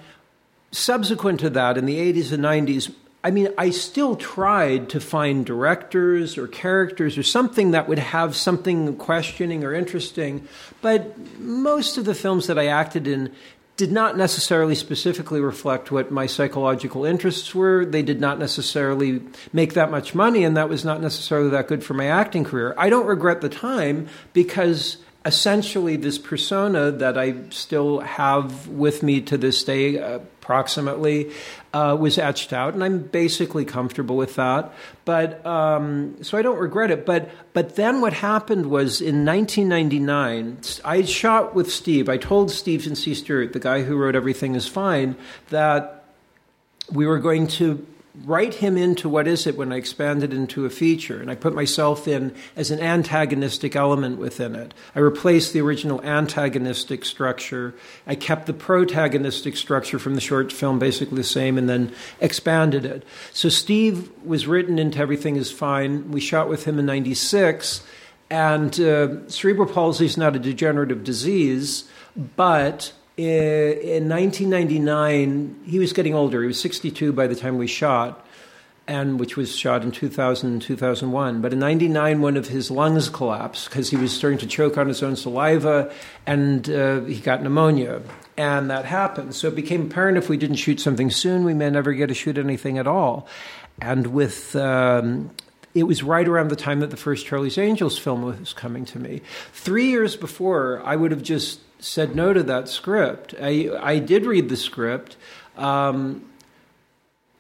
subsequent to that, in the 80s and 90s, I mean, I still tried to find directors or characters or something that would have something questioning or interesting, but most of the films that I acted in did not necessarily specifically reflect what my psychological interests were. They did not necessarily make that much money, and that was not necessarily that good for my acting career. I don't regret the time because essentially this persona that I still have with me to this day, uh, approximately, uh, was etched out, and I'm basically comfortable with that. But um, so I don't regret it. But but then what happened was in 1999, I shot with Steve. I told Steve Steven C. Stewart, the guy who wrote Everything Is Fine, that we were going to write him into what is it when I expand it into a feature, and I put myself in as an antagonistic element within it. I replaced the original antagonistic structure. I kept the protagonistic structure from the short film basically the same, and then expanded it. So Steve was written into Everything Is Fine. We shot with him in '96, and uh, cerebral palsy is not a degenerative disease, but in 1999, he was getting older. He was 62 by the time we shot, and which was shot in 2000 and 2001. But in 99, one of his lungs collapsed because he was starting to choke on his own saliva, and uh, he got pneumonia. And that happened. So it became apparent if we didn't shoot something soon, we may never get to shoot anything at all. And with um, it was right around the time that the first Charlie's Angels film was coming to me. Three years before, I would have just said no to that script. I, I did read the script. Um,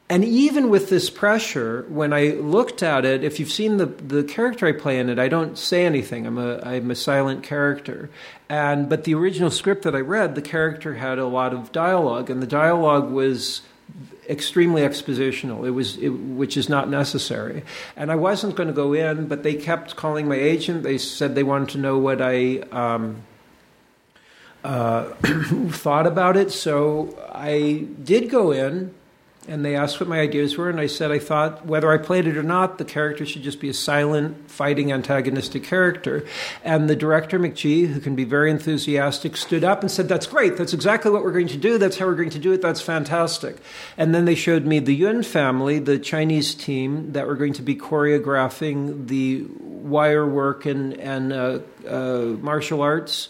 and even with this pressure, when I looked at it, if you've seen the, the character I play in it, I don't say anything. I'm a, I'm a silent character. And, but the original script that I read, the character had a lot of dialogue, and the dialogue was extremely expositional. It was, it, which is not necessary. And I wasn't going to go in, but they kept calling my agent. They said they wanted to know what I. Um, uh, [clears throat] thought about it. So I did go in, and they asked what my ideas were, and I said I thought whether I played it or not, the character should just be a silent, fighting, antagonistic character. And the director McG, who can be very enthusiastic, stood up and said, "That's great. That's exactly what we're going to do. That's how we're going to do it. That's fantastic." And then they showed me the Yuen family, the Chinese team that were going to be choreographing the wire work and and uh, uh, martial arts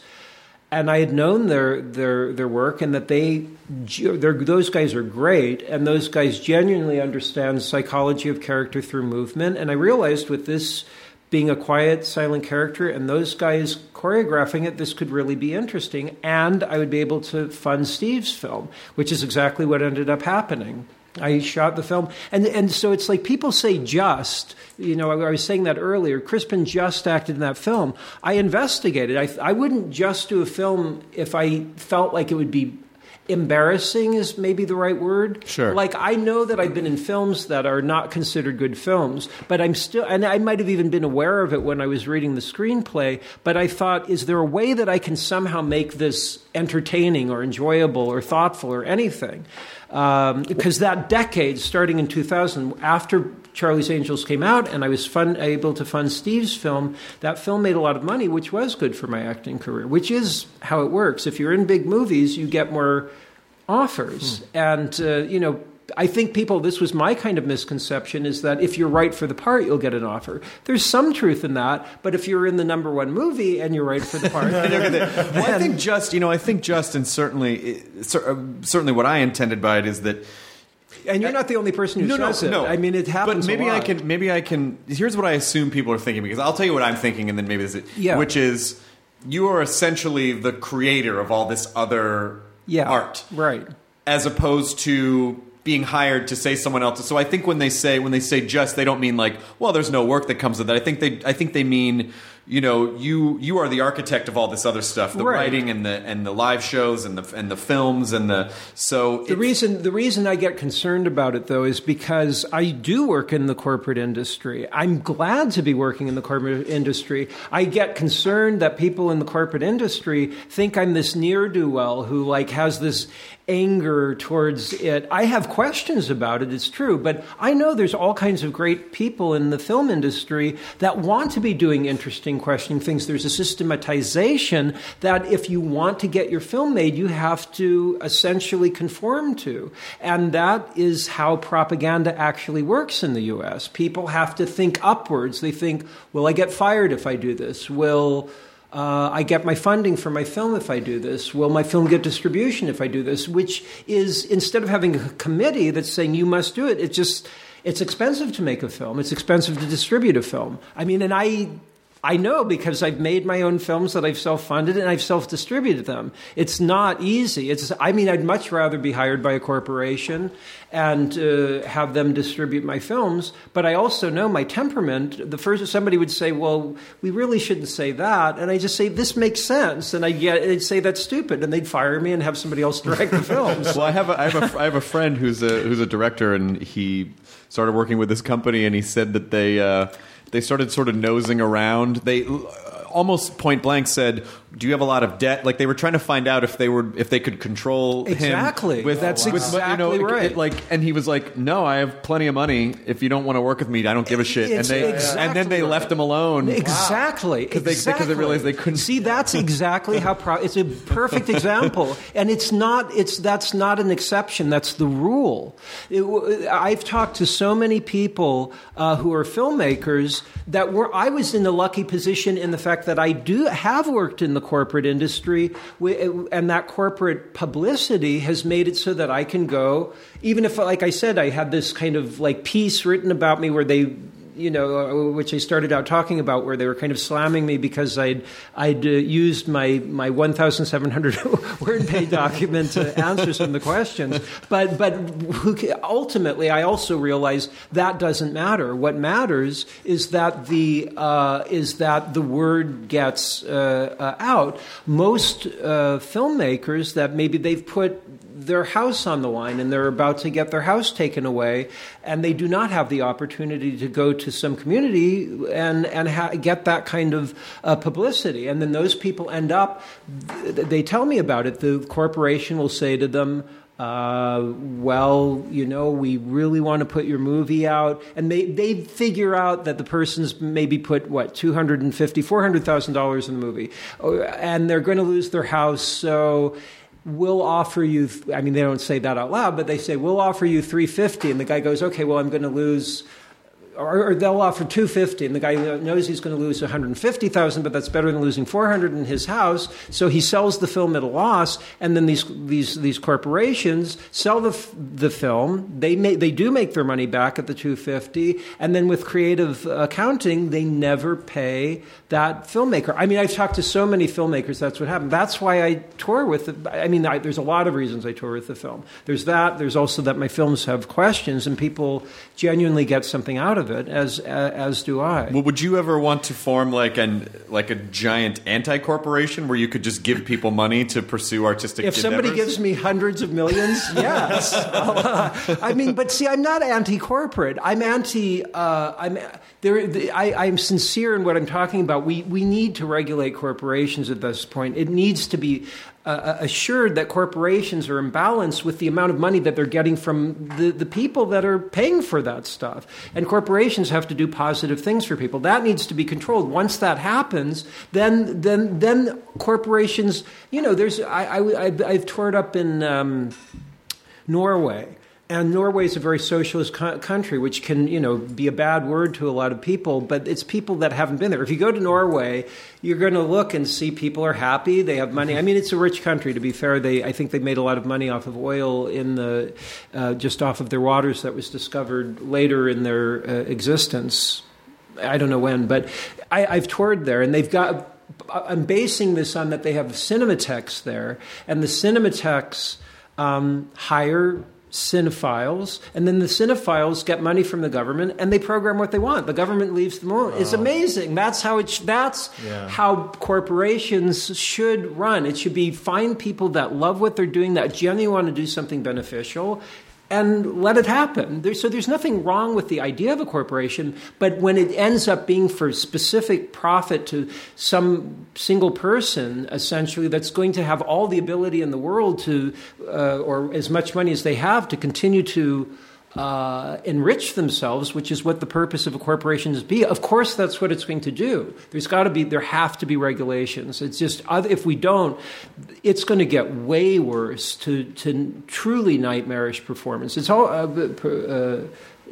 and I had known their their their work, and that they those guys are great, and those guys genuinely understand psychology of character through movement. And I realized with this being a quiet, silent character, and those guys choreographing it, this could really be interesting, and I would be able to fund Steve's film, which is exactly what ended up happening. I shot the film, and and so it's like people say just. You know, I, I was saying that earlier. Crispin just acted in that film. I investigated. I I wouldn't just do a film if I felt like it would be embarrassing is maybe the right word. Sure. Like I know that I've been in films that are not considered good films, but I'm still, and I might have even been aware of it when I was reading the screenplay. But I thought, is there a way that I can somehow make this entertaining or enjoyable or thoughtful or anything? Because um, that decade, starting in 2000, after Charlie's Angels came out, and I was fun, able to fund Steve's film. That film made a lot of money, which was good for my acting career, which is how it works. If you're in big movies, you get more offers. Hmm. And, uh, you know, I think people, this was my kind of misconception, is that if you're right for the part, you'll get an offer. There's some truth in that, but if you're in the number one movie and you're right for the part, [laughs] well, I think just you know, I think just and certainly, uh, certainly what I intended by it is that and you're not the only person who no, says no, it. No, I mean, it happens. But maybe I can. Maybe I can. Here's what I assume people are thinking because I'll tell you what I'm thinking, and then maybe this is yeah. which is you are essentially the creator of all this other yeah, art, right? As opposed to being hired to say someone else. So I think when they say when they say just, they don't mean like, well, there's no work that comes with that. I think they I think they mean you know you you are the architect of all this other stuff the right. writing and the and the live shows and the and the films and the so the reason the reason I get concerned about it though is because I do work in the corporate industry I'm glad to be working in the corporate industry I get concerned that people in the corporate industry think I'm this near do well who like has this anger towards it. I have questions about it, it's true, but I know there's all kinds of great people in the film industry that want to be doing interesting, questioning things. There's a systematization that if you want to get your film made, you have to essentially conform to. And that is how propaganda actually works in the US. People have to think upwards. They think, will I get fired if I do this? Will uh, I get my funding for my film if I do this. Will my film get distribution if I do this? Which is instead of having a committee that's saying you must do it, it's just it's expensive to make a film. It's expensive to distribute a film. I mean, and I I know because I've made my own films that I've self-funded and I've self-distributed them. It's not easy. It's I mean I'd much rather be hired by a corporation and uh, have them distribute my films, but I also know my temperament. The first somebody would say, "Well, we really shouldn't say that," and I just say, "This makes sense," and I get they'd say that's stupid, and they'd fire me and have somebody else direct the films. well, I have a, I have a, I have a friend who's a who's a director, and he started working with this company, and he said that they uh, they started sort of nosing around. They uh, almost point blank said, "Do you have a lot of debt?" Like they were trying to find out if they were if they could control him Exactly. With, That's with- exactly it- right. it, like, and he was like, "No, I have plenty of money. If you don't want to work with me, I don't give a shit." It's and they exactly and then they left him alone. Exactly. 'Cause they- because they exactly. realized they couldn't- See, that's [laughs] exactly how pro- it's a perfect example, and it's not. It's that's not an exception. That's the rule. It I've talked to so many people uh, who are filmmakers that were. I was in the lucky position in the fact that I do have worked in the corporate industry, and that corporate publicity has made it so that I can go, even if, like I said, I had this kind of like piece written about me where they you know, uh, which I started out talking about, where they were kind of slamming me because I'd I'd uh, used my my 1,700 [laughs] word pay document to answer some of the questions. But but ultimately, I also realized that doesn't matter. What matters is that the uh, is that the word gets uh, uh, out. Most uh, filmmakers that maybe they've put their house on the line and they're about to get their house taken away and they do not have the opportunity to go to some community and and ha- get that kind of uh, publicity and then those people end up th- they tell me about it the corporation will say to them uh, well, you know, we really want to put your movie out. And they, they figure out that the person's maybe put, what, $250,000, $400,000 in the movie. Oh, And they're going to lose their house. So we'll offer you i mean they don't say that out loud but they say we'll offer you 350 and the guy goes okay well i'm going to lose or, or they'll offer 250 and the guy knows he's going to lose 150000 but that's better than losing 400 in his house. So he sells the film at a loss and then these these these corporations sell the the film. They may, they do make their money back at the 250 and then with creative accounting they never pay that filmmaker. I mean i've talked to so many filmmakers that's what happened. That's why i tour with the, i mean I, there's a lot of reasons i tour with the film. There's that there's also that my films have questions and people genuinely get something out of it as as do i Well, would you ever want to form like an like a giant anti corporation where you could just give people money to pursue artistic? if somebody gives me hundreds of millions, [laughs] yes. Uh, I mean, but see, I'm not anti-corporate. I'm anti. Uh, I'm there. The, I, I'm sincere in what I'm talking about. We we need to regulate corporations at this point. It needs to be. Uh, assured that corporations are in balance with the amount of money that they're getting from the, the people that are paying for that stuff. And corporations have to do positive things for people. That needs to be controlled. Once that happens, then then then corporations, you know, there's I, I, I've, I've toured up in um, Norway. And Norway is a very socialist co- country, which can, you know, be a bad word to a lot of people, but it's people that haven't been there. If you go to Norway, you're going to look and see people are happy, they have money. I mean, it's a rich country. To be fair, they I think they made a lot of money off of oil in the uh, just off of their waters that was discovered later in their uh, existence. I don't know when, but I, I've toured there, and they've got. I'm basing this on that they have cinematheques there, and the cinematheques um, hire cinephiles, and then the cinephiles get money from the government, and they program what they want. The government leaves them alone. It's amazing. That's how it. Sh- that's how corporations should run. It should be find people that love what they're doing, that genuinely want to do something beneficial, and let it happen. There, so there's nothing wrong with the idea of a corporation, but when it ends up being for specific profit to some single person, essentially, that's going to have all the ability in the world to, uh, or as much money as they have, to continue to. Uh, enrich themselves, which is what the purpose of a corporation is. Be of course that's what it's going to do. There's got to be there have to be regulations. It's just if we don't, it's going to get way worse to to truly nightmarish performance. It's all uh, uh,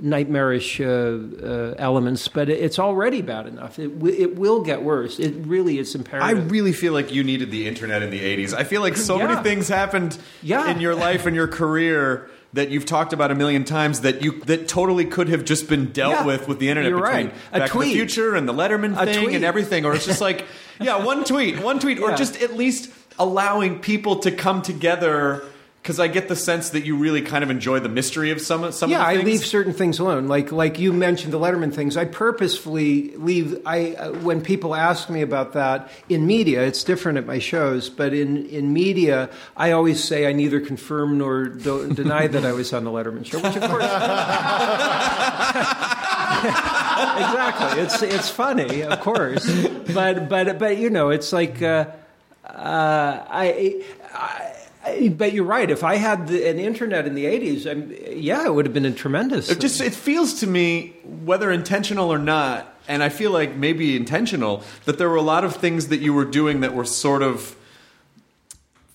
nightmarish uh, uh, elements, but it's already bad enough. It, w- it will get worse. It really is imperative. I really feel like you needed the internet in the 80s. I feel like so Yeah. many things happened Yeah. in your life and your career that you've talked about a million times that you that totally could have just been dealt Yeah. with with the internet between right. A Back to the tweet. Future and the Letterman A thing tweet. and everything or it's just like yeah, one tweet, one tweet or [laughs] just at least allowing people to come together because I get the sense that you really kind of enjoy the mystery of some some yeah, of the I leave certain things alone. Like like you mentioned the Letterman things. I purposefully leave. I uh, when people ask me about that in media, it's different at my shows. But in in media, I always say I neither confirm nor do, deny that I was on the Letterman show. Which of course. [laughs] exactly. It's it's funny, of course, but but but you know, it's like uh, uh. I I- but you're right. If I had the, an internet in the '80s, I'm, yeah, it would have been a tremendous. It just it feels to me, whether intentional or not, and I feel like maybe intentional, that there were a lot of things that you were doing that were sort of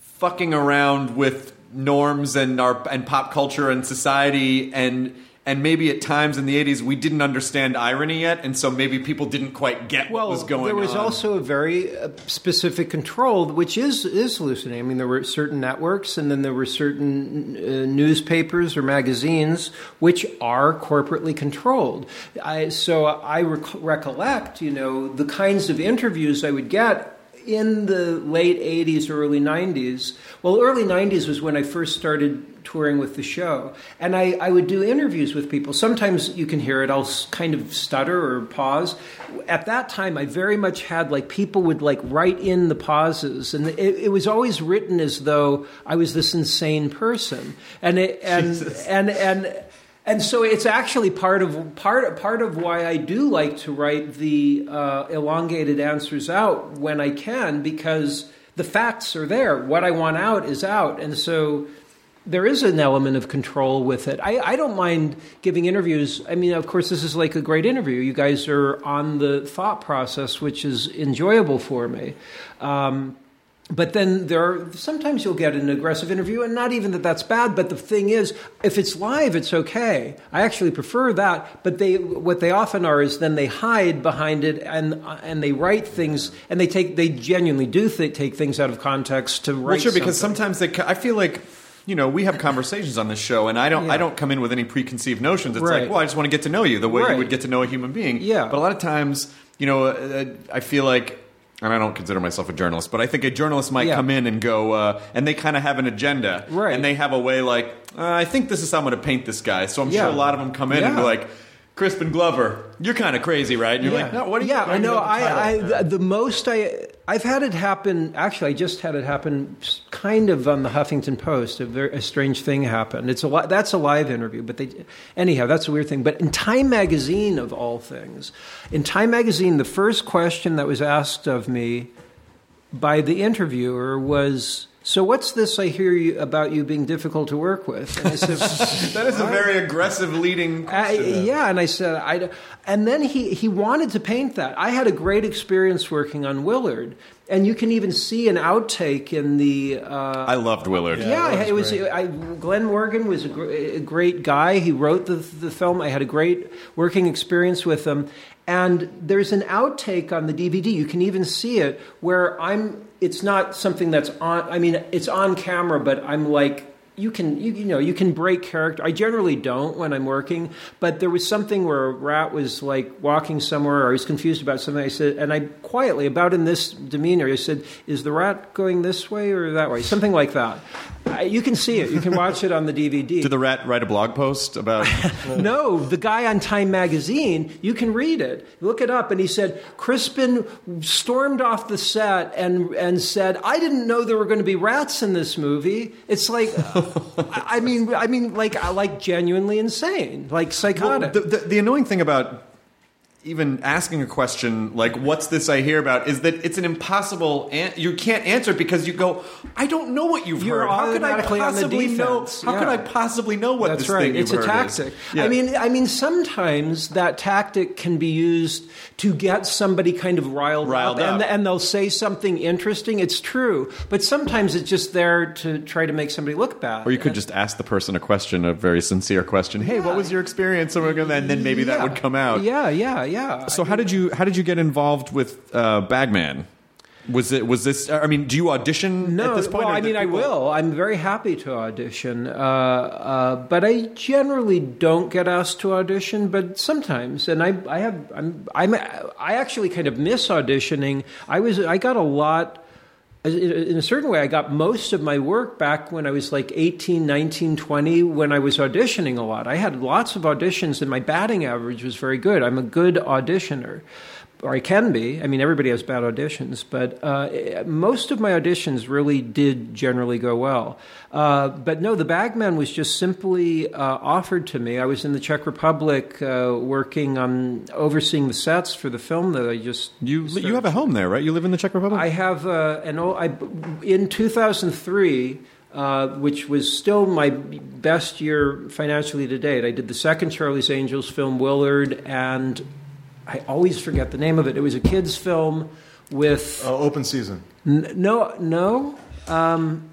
fucking around with norms and our and pop culture and society and and maybe at times in the 80s we didn't understand irony yet and so maybe people didn't quite get well, what was going on there was also a very uh, specific control, which is is hallucinating. I mean, there were certain networks, and then there were certain uh, newspapers or magazines which are corporately controlled. I, so I rec- recollect, you know, the kinds of interviews I would get in the late 80s, early 90s. Well, early 90s was when I first started touring with the show. And I, I would do interviews with people. Sometimes you can hear it, I'll kind of stutter or pause. At that time, I very much had like people would like write in the pauses. And it, it was always written as though I was this insane person. And, it, and, and, and, and so it's actually part of part part of why I do like to write the uh, elongated answers out when I can because the facts are there. What I want out is out, and so there is an element of control with it. I, I don't mind giving interviews. I mean, of course, this is like a great interview. You guys are on the thought process, which is enjoyable for me. Um, but then there are sometimes you'll get an aggressive interview, and not even that that's bad. But the thing is, if it's live, it's okay. I actually prefer that. But they what they often are is then they hide behind it and and they write things and they take they genuinely do th- take things out of context to write. well sure because sometimes they I feel like you know we have conversations on this show and I don't Yeah. I don't come in with any preconceived notions it's Right. like well I just want to get to know you the way Right. you would get to know a human being Yeah. but a lot of times you know uh, I feel like and I don't consider myself a journalist, but I think a journalist might Yeah. come in and go, uh, and they kind of have an agenda, Right. And they have a way like, uh, I think this is how I'm going to paint this guy. So I'm Yeah. sure a lot of them come in and be like, Crispin Glover, you're kind of crazy, right? And you're like, no, what are you? yeah, I know. I, I the, the most I I've had it happen. Actually, I just had it happen, kind of on the Huffington Post. A, very, a strange thing happened. It's a li- that's a live interview, but they anyhow that's a weird thing. But in Time Magazine, of all things, in Time Magazine, the first question that was asked of me by the interviewer was. So what's this I hear you, about you being difficult to work with? And I said, [laughs] that is a very aggressive leading. I, yeah, and I said, I, and then he, he wanted to paint that. I had a great experience working on Willard, and you can even see an outtake in the. Uh, I loved Willard. yeah, I- it was. I, Glenn Morgan was a, gr- a great guy. He wrote the the film. I had a great working experience with him. And there's an outtake on the DVD. You can even see it where I'm. It's not something that's on. I mean, it's on camera, but I'm like. You can, you, you know, you can break character. I generally don't when I'm working, but there was something where a rat was like walking somewhere, or he's confused about something. I said, and I quietly, about in this demeanor, I said, "Is the rat going this way or that way?" Something like that. You can see it. You can watch it on the DVD. Did the rat write a blog post about? [laughs] no, the guy on Time Magazine, you can read it. Look it up. And he said, Crispin stormed off the set and, and said, I didn't know there were going to be rats in this movie. It's like, [laughs] I I mean, I mean, like, like genuinely insane, like psychotic. the, the, the annoying thing about even asking a question like "What's this I hear about?" is that it's an impossible. An- you can't answer it because you go, "I don't know what you've You're heard. How could I automatically on the possibly know? How could I possibly know what That's this right. thing It's a heard is?" tactic. Yeah. I mean, I mean, sometimes that tactic can be used to get somebody kind of riled, Riled and, up. and they'll say something interesting. It's true, but sometimes it's just there to try to make somebody look bad. Or you could just ask the person a question, a very sincere question. Hey, what was your experience? And then maybe that would come out. Yeah, yeah, yeah. So how did you how did you get involved with uh, Bagman? Was it was this? I mean, do you audition No, at this point? well, I mean, I will. I'm very happy to audition, uh, uh, but I generally don't get asked to audition. But sometimes, and I, I have, I'm, I'm, I actually kind of miss auditioning. I was, I got a lot. In a certain way, I got most of my work back when I was like 18, 19, 20, when I was auditioning a lot. I had lots of auditions, and my batting average was very good. I'm a good auditioner or I can be. I mean, everybody has bad auditions, but uh, most of my auditions really did generally go well. Uh, but no, the Bagman was just simply uh, offered to me. I was in the Czech Republic uh, working on overseeing the sets for the film that I just You you have a home there, right? You live in the Czech Republic. I have uh, an old, I, in 2003, uh, which was still my best year financially to date. I did the second Charlie's Angels film, Willard, and I always forget the name of it. It was a kids' film with Oh, open season. n- no no. Um,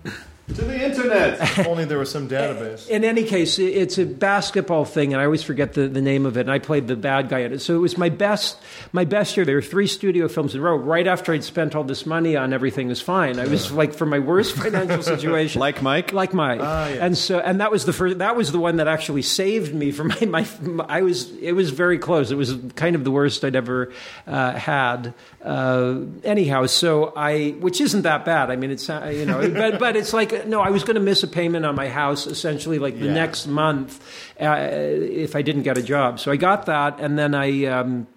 to the internet. [laughs] If only there was some database. in any case, it's a basketball thing, and I always forget the, the name of it. And I played the bad guy in it, so it was my best my best year. There were three studio films in a row. Right after I'd spent all this money on everything was fine. I was like for my worst [laughs] financial situation, Like Mike? like Mike, Ah, yes. and so and that was the first. That was the one that actually saved me from [laughs] my, my. I was it was very close. It was kind of the worst I'd ever uh, had. Uh, anyhow, so I, which isn't that bad. I mean, it's uh, you know, but but it's like no, I was going to miss a payment on my house essentially like the Yeah. next month uh, if I didn't get a job. So I got that, and then I. Um,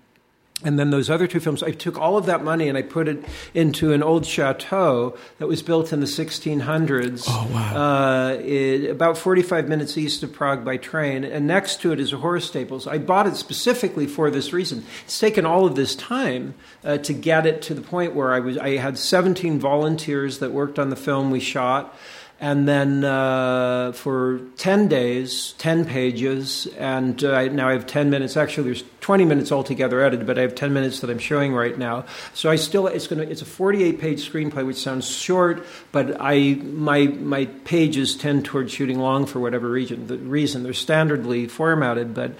and then those other two films, I took all of that money and I put it into an old chateau that was built in the 1600s. Oh, wow. Uh, it, about 45 minutes east of Prague by train. And next to it is a horse stables. I bought it specifically for this reason. It's taken all of this time uh, to get it to the point where I, was, I had 17 volunteers that worked on the film we shot. And then uh, for 10 days, 10 pages, and uh, now I have 10 minutes. Actually, there's 20 minutes altogether edited, but I have 10 minutes that I'm showing right now. So I still, it's going to, it's a 48 page screenplay, which sounds short, but I, my, my pages tend towards shooting long for whatever reason. The reason they're standardly formatted, but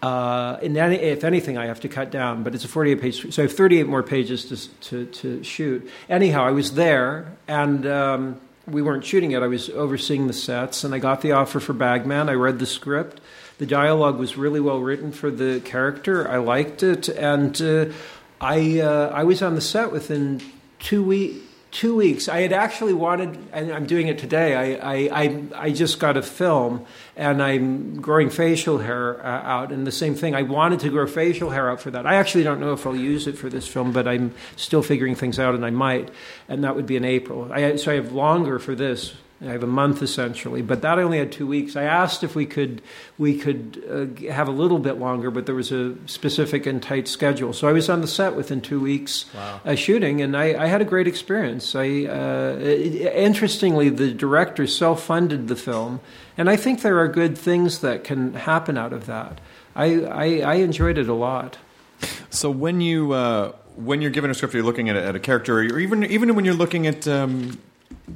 uh, in any, if anything, I have to cut down. But it's a 48 page, so I have 38 more pages to, to, to shoot. Anyhow, I was there, and um, we weren't shooting it. I was overseeing the sets, and I got the offer for Bagman. I read the script. The dialogue was really well written for the character. I liked it, and uh, I uh, I was on the set within two weeks. Two weeks. I had actually wanted, and I'm doing it today. I, I, I, I just got a film, and I'm growing facial hair uh, out, and the same thing. I wanted to grow facial hair out for that. I actually don't know if I'll use it for this film, but I'm still figuring things out, and I might, and that would be in April. I, so I have longer for this. I have a month essentially, but that only had two weeks. I asked if we could we could uh, have a little bit longer, but there was a specific and tight schedule. So I was on the set within two weeks uh, shooting, and I, I had a great experience. I uh, it, interestingly, the director self funded the film, and I think there are good things that can happen out of that. I I, I enjoyed it a lot. So when you uh, when you're given a script, you're looking at a, at a character, or even even when you're looking at um,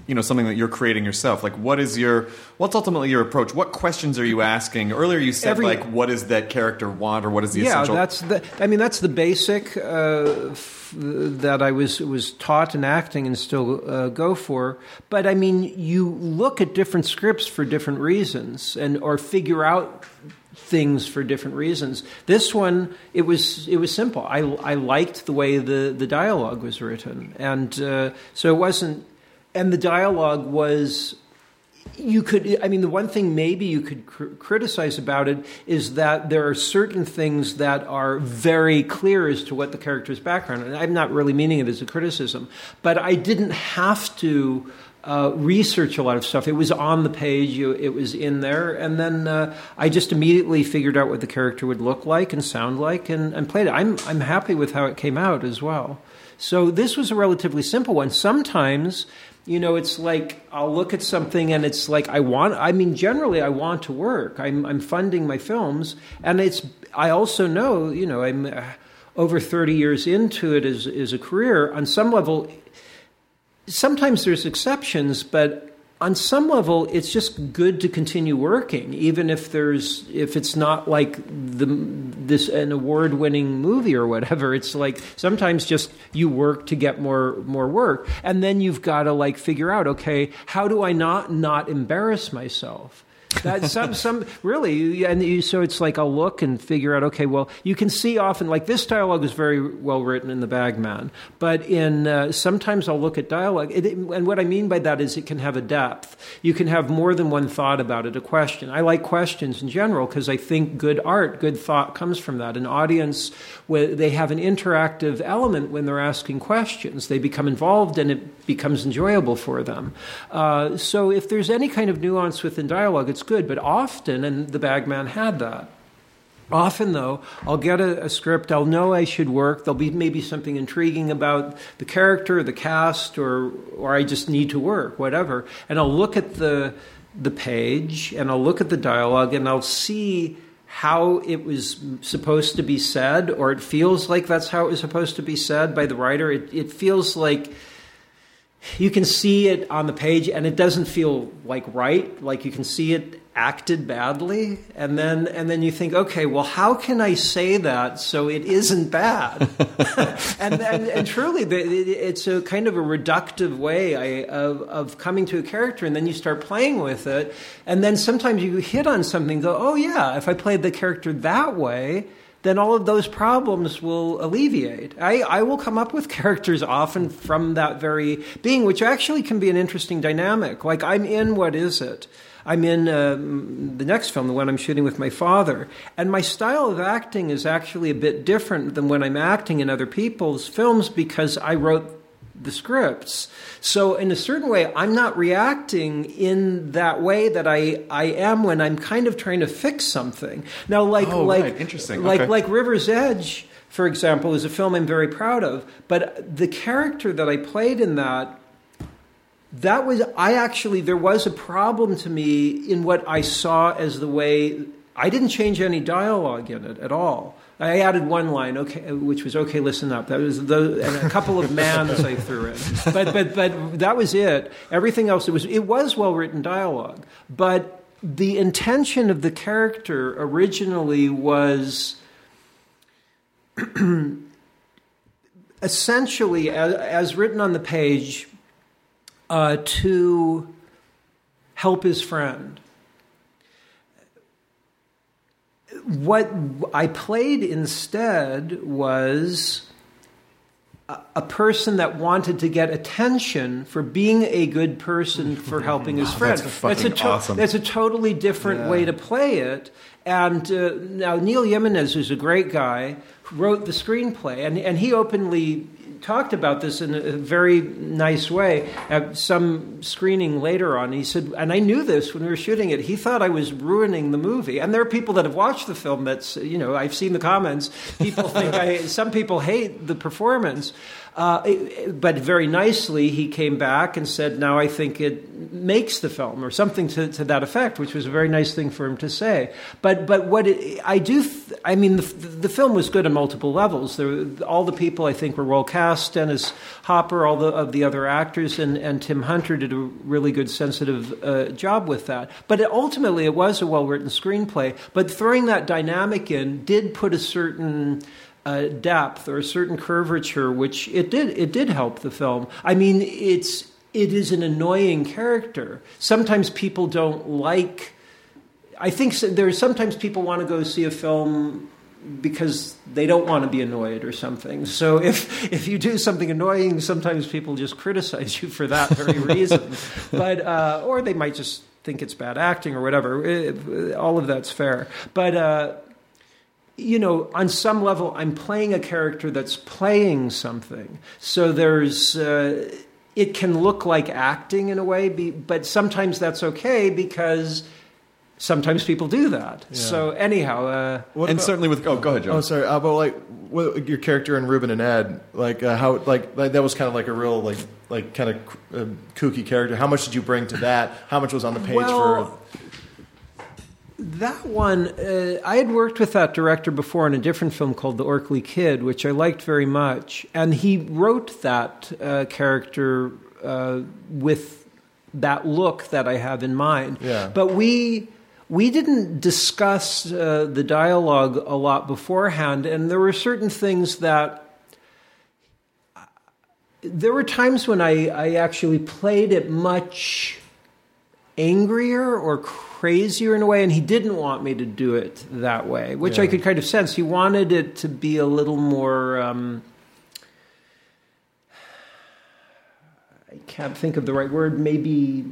you know something that you're creating yourself. Like, what is your what's ultimately your approach? What questions are you asking? Earlier, you said Every- like, what does that character want, or what is the yeah, essential? that's the. I mean, that's the basic uh, f- that I was was taught in acting and still uh, go for. But I mean, you look at different scripts for different reasons, and or figure out things for different reasons. This one, it was it was simple. I I liked the way the the dialogue was written, and uh, so it wasn't. And the dialogue was you could i mean the one thing maybe you could cr- criticize about it is that there are certain things that are very clear as to what the character's background and i'm not really meaning it as a criticism but i didn't have to uh, research a lot of stuff. It was on the page, you, it was in there, and then uh, I just immediately figured out what the character would look like and sound like, and, and played it. I'm I'm happy with how it came out as well. So this was a relatively simple one. Sometimes you know it's like i'll look at something and it's like i want i mean generally i want to work. I'm, I'm funding my films. And it's i also know you know i'm uh, over 30 years into it as, as a career. On some level sometimes there's exceptions but on some level it's just good to continue working even if there's if it's not like the this an award winning movie or whatever. It's like sometimes just you work to get more more work and then you've got to like figure out okay how do i not not embarrass myself that some some really and you, so it's like I'll look and figure out okay well you can see often like this dialogue is very well written in the Bagman but in uh, sometimes I'll look at dialogue it, and what I mean by that is it can have a depth. You can have more than one thought about it a question. I like questions in general because I think good art good thought comes from that. An audience they have an interactive element when they're asking questions. They become involved and it becomes enjoyable for them uh, so if there's any kind of nuance within dialogue it's good, but often, and the bagman had that. Often, though, I'll get a, a, script, I'll know I should work, there'll be maybe something intriguing about the character, the cast, or, or I just need to work, whatever. And I'll look at the, the page and I'll look at the dialogue and I'll see how it was supposed to be said, or it feels like that's how it was supposed to be said by the writer. It, it feels like you can see it on the page and it doesn't feel like right. Like you can see it acted badly and then and then you think okay well how can i say that so it isn't bad? [laughs] And, and, and truly it's a kind of a reductive way of, of coming to a character and then you start playing with it and then sometimes you hit on something go oh yeah if i played the character that way then all of those problems will alleviate. I, I will come up with [laughs] characters often from that very being, which actually can be an interesting dynamic. Like, I'm in What Is It? I'm in uh, the next film, the one I'm shooting with my father, and my style of acting is actually a bit different than when I'm acting in other people's films because I wrote the scripts. So in a certain way, I'm not reacting in that way that I, I am when I'm kind of trying to fix something. Now, like oh, like right. interesting, like okay. like River's Edge, for example, is a film I'm very proud of. But the character that I played in that. That was, I actually, there was a problem to me in what I saw as the way I didn't change any dialogue in it at all. I added one line, okay, which was "Okay, listen up." That was the, and a couple of mans I threw in, but but but that was it. Everything else, it was it was well written dialogue, but the intention of the character originally was [clears throat] essentially, as, written on the page, uh, to help his friend what I played instead was a person that wanted to get attention for being a good person for [laughs] helping his friend. That's, that's, a to- awesome. that's a totally different yeah. way to play it. And uh, now Neal Jimenez, who's a great guy, wrote the screenplay, and, and he openly talked about this in a very nice way at some screening later on. He said, and I knew this when we were shooting it. He thought I was ruining the movie, and there are people that have watched the film. That's you know I've seen the comments. People [laughs] think I. Some people hate the performance. Uh, but very nicely, he came back and said, Now I think it makes the film, or something to, to that effect, which was a very nice thing for him to say. But, but what it, I do, th- I mean, the, the film was good on multiple levels. There, all the people I think were well cast Dennis Hopper, all the, of the other actors, and, and Tim Hunter did a really good, sensitive uh, job with that. But it, ultimately, it was a well written screenplay. But throwing that dynamic in did put a certain a depth or a certain curvature, which it did it did help the film. I mean, it's it is an annoying character. Sometimes people don't like. I think there's sometimes people want to go see a film because they don't want to be annoyed or something. So [laughs] if if you do something annoying, sometimes people just criticize you for that very [laughs] reason. but uh, or they might just think it's bad acting or whatever. It, all of that's fair. But uh, you know, on some level, I'm playing a character that's playing something. So there's, uh, it can look like acting in a way, be, but sometimes that's okay because sometimes people do that. So anyhow, uh, and about- certainly with oh, go ahead, John. Oh, sorry. Uh, but like what, your character in Rubin and Ed, like uh, how, like, like that was kind of like a real, like, like kind of uh, kooky character. How much did you bring to that? How much was on the page Well, for? That one, uh, I had worked with that director before in a different film called The Orkly Kid, which I liked very much. And he wrote that uh, character uh, with that look that I have in mind. Yeah. But we. We didn't discuss uh, the dialogue a lot beforehand, and there were certain things that there were times when I, I actually played it much angrier or crazier in a way, and he didn't want me to do it that way, which I could kind of sense. He wanted it to be a little more. Um, I can't think of the right word. Maybe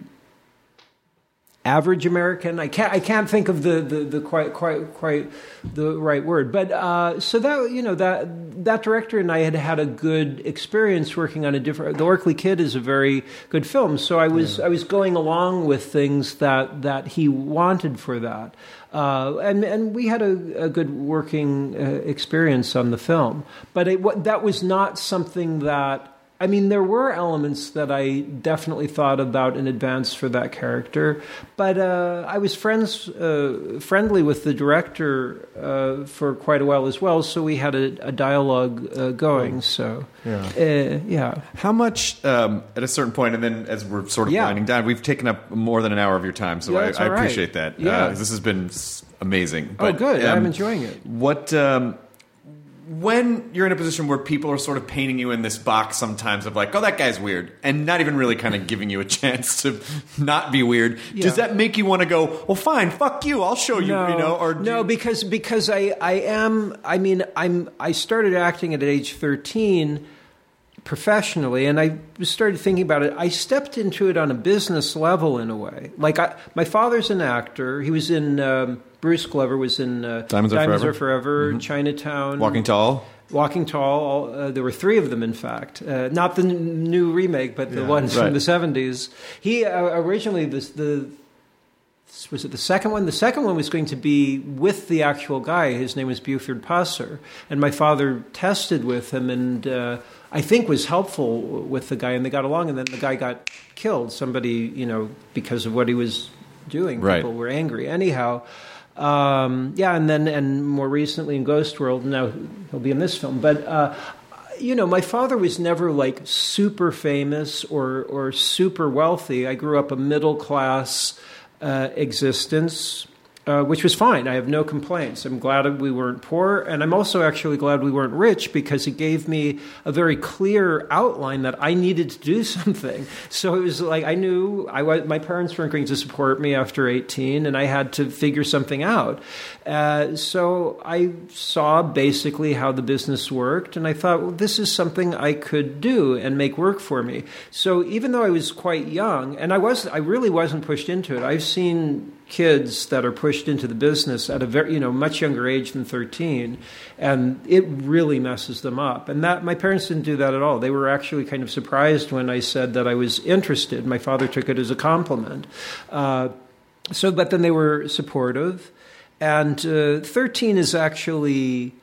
average American. I can't. I can't think of the the, the quite quite quite the right word. But uh, so that you know that that director and I had had a good experience working on a different. The Orkly Kid is a very good film. So I was I was going along with things that that he wanted for that. Uh, and and we had a, a good working uh, experience on the film, but it, that was not something that I mean, there were elements that I definitely thought about in advance for that character, but uh, I was friends, uh, friendly with the director uh, for quite a while as well, so we had a, a dialogue uh, going. So, Yeah. uh, yeah. How much um, at a certain point, and then as we're sort of Yeah. winding down, we've taken up more than an hour of your time, so Yeah, I, I right. appreciate that. Yeah. Uh, this has been amazing. Oh, good. um, I'm enjoying it. What um, when you're in a position where people are sort of painting you in this box sometimes of like, oh, that guy's weird, and not even really kind of [laughs] giving you a chance to not be weird. Yeah. Does that make you want to go? Well, fine, fuck you. I'll show you. you know, or no, you- because because I I am. I mean, I'm. I started acting at age thirteen professionally, and I started thinking about it. I stepped into it on a business level in a way. Like I, my father's an actor. He was in. Um, Bruce Glover was in uh, Diamonds Are Forever. Forever, Chinatown, Walking Tall. Walking Tall. All, uh, there were three of them, in fact. Uh, not the n- new remake, but the ones right. from the seventies. He uh, originally this, the was it the second one? The second one was going to be with the actual guy. His name was Buford Pusser, and my father tested with him, and uh, I think was helpful with the guy, and they got along. And then the guy got killed. Somebody, you know, because of what he was doing. Right. People were angry. Anyhow, um, yeah, and then and more recently in Ghost World. Now he'll be in this film, but. Uh, you know, my father was never like super famous or or super wealthy. I grew up a middle class uh, existence, uh, which was fine. I have no complaints. I'm glad we weren't poor, and I'm also actually glad we weren't rich because it gave me a very clear outline that I needed to do [laughs] something. So it was like I knew I was, my parents weren't going to support me after 18, and I had to figure something out. Uh, so I saw basically how the business worked, and I thought, well, this is something I could do and make work for me. So even though I was quite young, and I was, I really wasn't pushed into it. I've seen kids that are pushed into the business at a very, you know, much younger age than 13, and it really messes them up. And that my parents didn't do that at all. They were actually kind of surprised when I said that I was interested. My father took it as a compliment. Uh, so, but then they were supportive. And uh, 13 is actually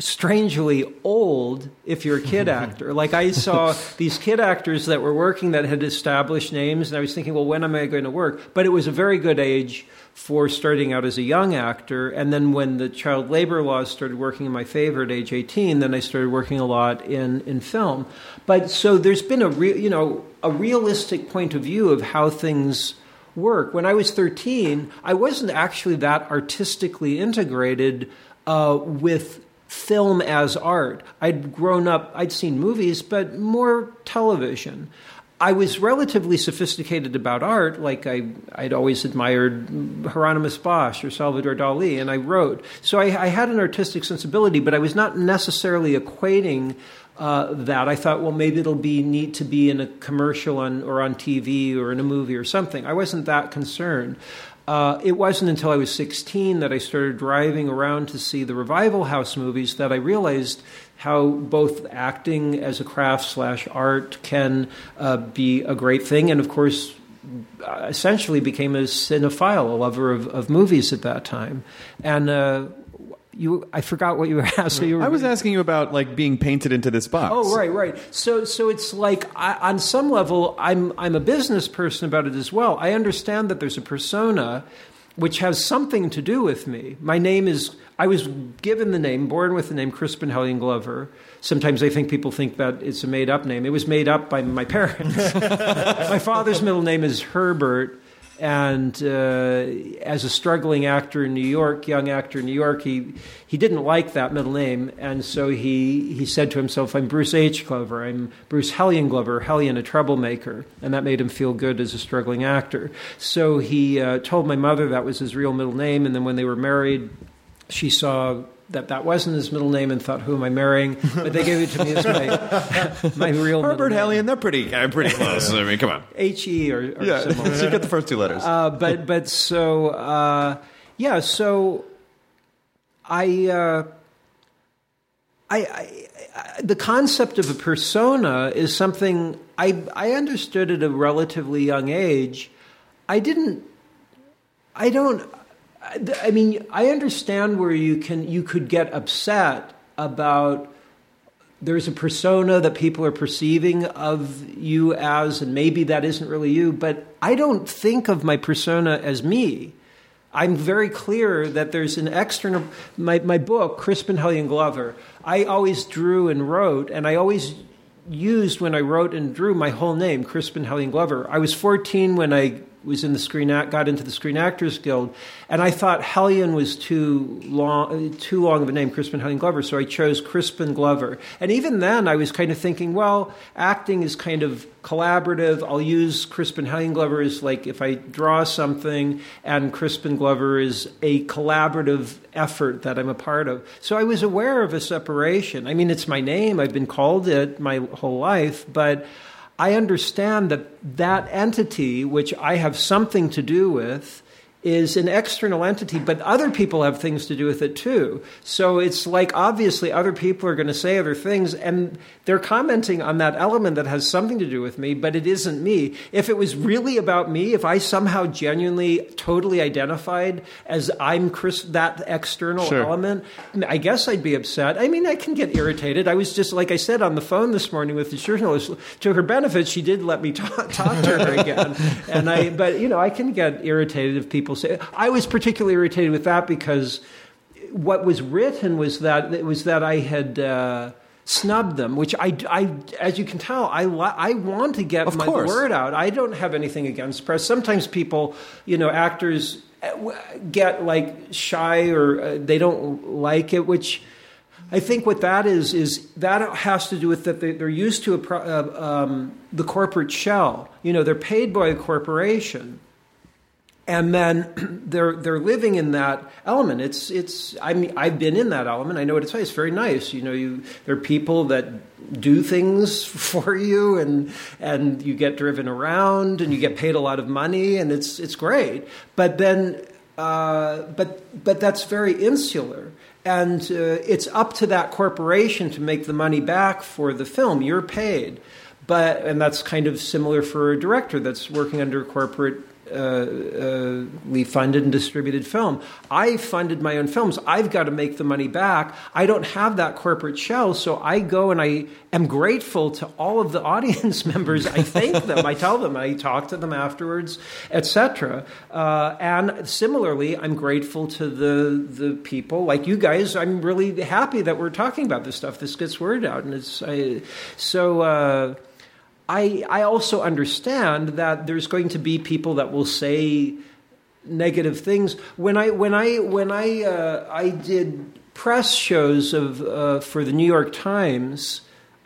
strangely old if you're a kid actor. Like I saw [laughs] these kid actors that were working that had established names, and I was thinking, well, when am I going to work? But it was a very good age for starting out as a young actor. And then when the child labor laws started working in my favor at age 18, then I started working a lot in, in film. But so there's been a real, you know, a realistic point of view of how things work. When I was 13, I wasn't actually that artistically integrated uh, with film as art. I'd grown up, I'd seen movies, but more television. I was relatively sophisticated about art, like I, I'd always admired Hieronymus Bosch or Salvador Dali, and I wrote. So I, I had an artistic sensibility, but I was not necessarily equating uh, that. I thought, well, maybe it'll be neat to be in a commercial on, or on TV or in a movie or something. I wasn't that concerned. Uh, it wasn't until I was 16 that I started driving around to see the Revival House movies that I realized how both acting as a craft slash art can uh, be a great thing, and of course, uh, essentially became a cinephile, a lover of, of movies at that time. And uh, you, I forgot what you were [laughs] asking. You were, I was asking you about like being painted into this box. Oh, right, right. So, so it's like I, on some level, I'm I'm a business person about it as well. I understand that there's a persona which has something to do with me. My name is. I was given the name, born with the name Crispin Hellion Glover. Sometimes I think people think that it's a made up name. It was made up by my [laughs] parents. [laughs] my father's middle name is Herbert, and uh, as a struggling actor in New York, young actor in New York, he he didn't like that middle name, and so he he said to himself, "I'm Bruce H. Glover. I'm Bruce Hellion Glover. Hellion, a troublemaker," and that made him feel good as a struggling actor. So he uh, told my mother that was his real middle name, and then when they were married, she saw that that wasn't his middle name and thought, "Who am I marrying?" But they gave it to me as my my [laughs] real name. Herbert. Hellion, they're pretty, uh, pretty close. I mean, come on. H E or, or Yeah, similar. so you get the first two letters. Uh, but but so uh, yeah, so I, uh, I, I, I the concept of a persona is something I I understood at a relatively young age. I didn't. I don't. I mean, I understand where you can you could get upset about there's a persona that people are perceiving of you as, and maybe that isn't really you, but I don't think of my persona as me. I'm very clear that there's an external. My, my book, Crispin Hellion Glover, I always drew and wrote, and I always used when I wrote and drew my whole name, Crispin Hellion Glover. I was 14 when I was in the screen got into the Screen Actors Guild, and I thought Hellion was too long, too long of a name, Crispin Hellion Glover, so I chose Crispin Glover. And even then, I was kind of thinking, well, acting is kind of collaborative. I'll use Crispin Hellion Glover as like if I draw something, and Crispin Glover is a collaborative effort that I'm a part of. So I was aware of a separation. I mean, it's my name. I've been called it my whole life, but. I understand that that entity, which I have something to do with, is an external entity, but other people have things to do with it too. So it's like obviously other people are going to say other things, and they're commenting on that element that has something to do with me, but it isn't me. If it was really about me, if I somehow genuinely, totally identified as I'm Chris, that external Sure. element, I guess I'd be upset. I mean, I can get irritated. I was just, like I said, on the phone this morning with the journalist. To her benefit, she did let me talk, [laughs] talk to her again. And I, but you know, I can get irritated if people say. I was particularly irritated with that because what was written was that it was that I had. Uh, Snubbed them, which I, I, as you can tell, I, I want to get Of my course. word out. I don't have anything against press. Sometimes people, you know, actors uh, get like shy or uh, they don't like it, which I think what that is is that has to do with that they, they're used to a uh, um, the corporate shell. You know, they're paid by a corporation, and then [clears throat] they're they're living in that element. It's it's I mean I've been in that element. I know what it's like. It's very nice. You know, you there are people that do things [laughs] for you, and and you get driven around, and you get paid a lot of money, and it's it's great. But then, uh, but but that's very insular. And uh, it's up to that corporation to make the money back for the film. You're paid, but and that's kind of similar for a director that's working under a corporate uh, uh, funded and distributed film. I funded my own films. I've got to make the money back. I don't have that corporate shell, so I go and I am grateful to all of the audience [laughs] members. I thank them. I tell them. I talk to them afterwards, etc. Uh, and similarly, I'm grateful to the the people like you guys. I'm really happy that we're talking about this stuff. This gets word out, and it's I, so. I, I also understand that there's going to be people that will say negative things. When I when I when I uh, I did press shows of uh, for the New York Times,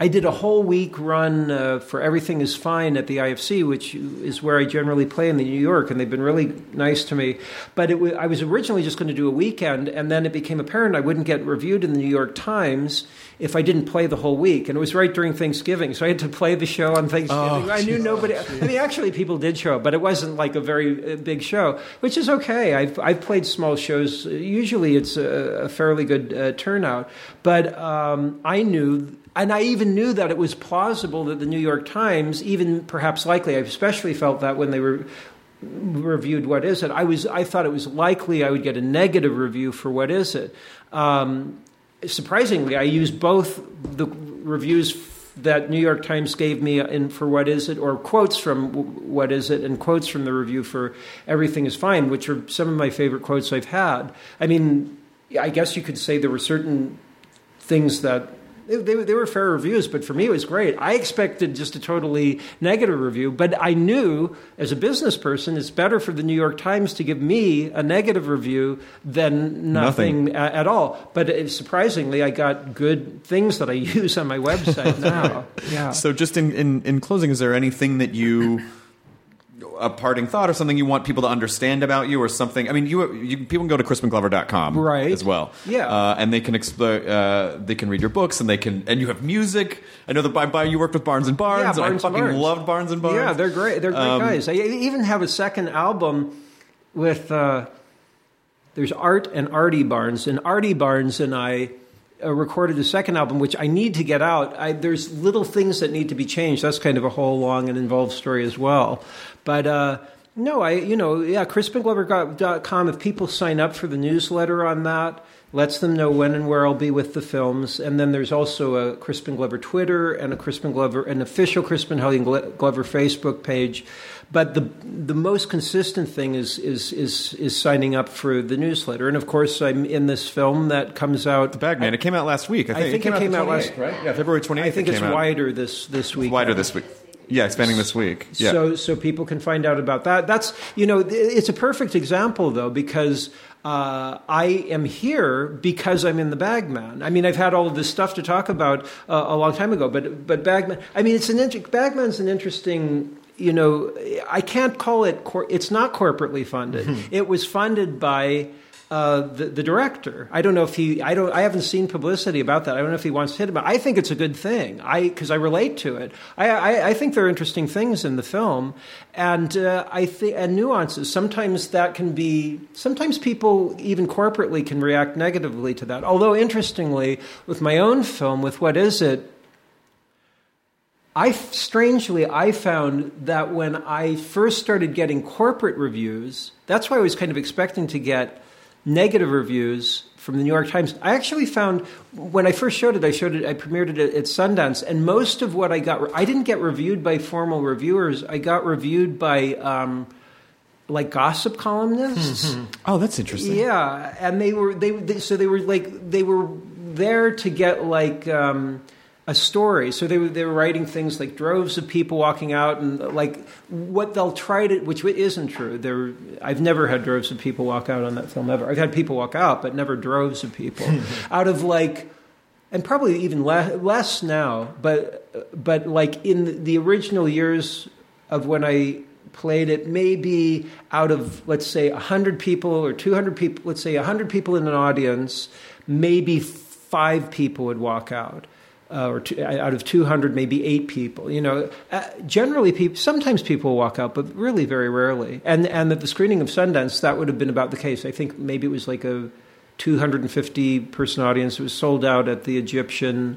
I did a whole week run uh, for Everything Is Fine at the IFC, which is where I generally play in the New York, and they've been really nice to me. But it w- I was originally just going to do a weekend, and then it became apparent I wouldn't get reviewed in the New York Times if I didn't play the whole week. And it was right during Thanksgiving, so I had to play the show on Thanksgiving. I knew nobody. I mean, actually, people did show up, but it wasn't like a very uh, big show, which is okay. I've I've played small shows. Usually, it's a, a fairly good uh, turnout. But um, I knew. And I even knew that it was plausible that the New York Times, even perhaps likely, I especially felt that when they were reviewed what is it i was i thought it was likely i would get a negative review for what is it. Um, surprisingly i used both the reviews that new york times gave me in for what is it or quotes from what is it and quotes from the review for everything is fine which are some of my favorite quotes i've had. I mean i guess you could say there were certain things that they, they, they, were fair reviews, but for me it was great. I expected just a totally negative review, but I knew as a business person it's better for the New York Times to give me a negative review than nothing, nothing. A, at all. But it, surprisingly, I got good things that I [laughs] use on my website now. [laughs] yeah. So, just in, in, in closing, is there anything that you a parting thought or something you want people to understand about you or something. I mean, you, you people can go to crispinglover.com right. as well. Yeah. Uh, and they can explore, uh, they can read your books and they can, and you have music. I know that by, by you worked with Barnes and Barnes. Yeah, Barnes I fucking Barnes. loved Barnes and Barnes. Yeah, they're great. They're great um, guys. I even have a second album with, uh, there's Art and Artie Barnes, and Artie Barnes and I uh, recorded a second album, which I need to get out. I, there's little things that need to be changed. That's kind of a whole long and involved story as well. But uh, no, I you know yeah, crispinglover.com. If people sign up for the newsletter on that, lets them know when and where I'll be with the films. And then there's also a Crispin Glover Twitter and a Crispin Glover, an official Crispin Glover Facebook page. But the the most consistent thing is is is is signing up for the newsletter. And of course, I'm in this film that comes out. The Bagman. I, it came out last week. I think, I think it came, it came out, out last right. Yeah, February 28th. I think it's out. wider this this week. wider this week. Yeah, expanding this week. Yeah. So so people can find out about that. That's you know it's a perfect example though because uh, I am here because I'm in the Bagman. I mean, I've had all of this stuff to talk about uh, a long time ago, but but Bagman. I mean, it's an Bagman's an interesting. You know, I can't call it. Cor- it's not corporately funded. it was funded by uh, the, the, director. I don't know if he. I don't. I haven't seen publicity about that. I don't know if he wants to hit about. I think it's a good thing. I because I relate to it. I, I, I think there are interesting things in the film, and uh, I think and nuances. Sometimes that can be. Sometimes people even corporately can react negatively to that. Although interestingly, with my own film, with what is it. I strangely I found that when I first started getting corporate reviews, that's why I was kind of expecting to get negative reviews from the New York Times. I actually found when I first showed it, I showed it, I premiered it at, Sundance, and most of what I got, I didn't get reviewed by formal reviewers. I got reviewed by um, like gossip columnists. oh, that's interesting. Yeah, and they were they, they, so they were like they were there to get like. Um, a story. So they were, they were writing things like droves of people walking out and like what they'll try to, which isn't true. There, I've never had droves of people walk out on that film ever. I've had people walk out, but never droves of people [laughs] out of like, and probably even le- less now. But but like in the original years of when I played it, maybe out of let's say hundred people or two hundred people, let's say hundred people in an audience, maybe five people would walk out uh, or two, out of 200, maybe eight people. You know, uh, generally, people, sometimes people walk out, but really very rarely. And and at the screening of Sundance, that would have been about the case. I think maybe it was like a 250 person audience. It was sold out at the Egyptian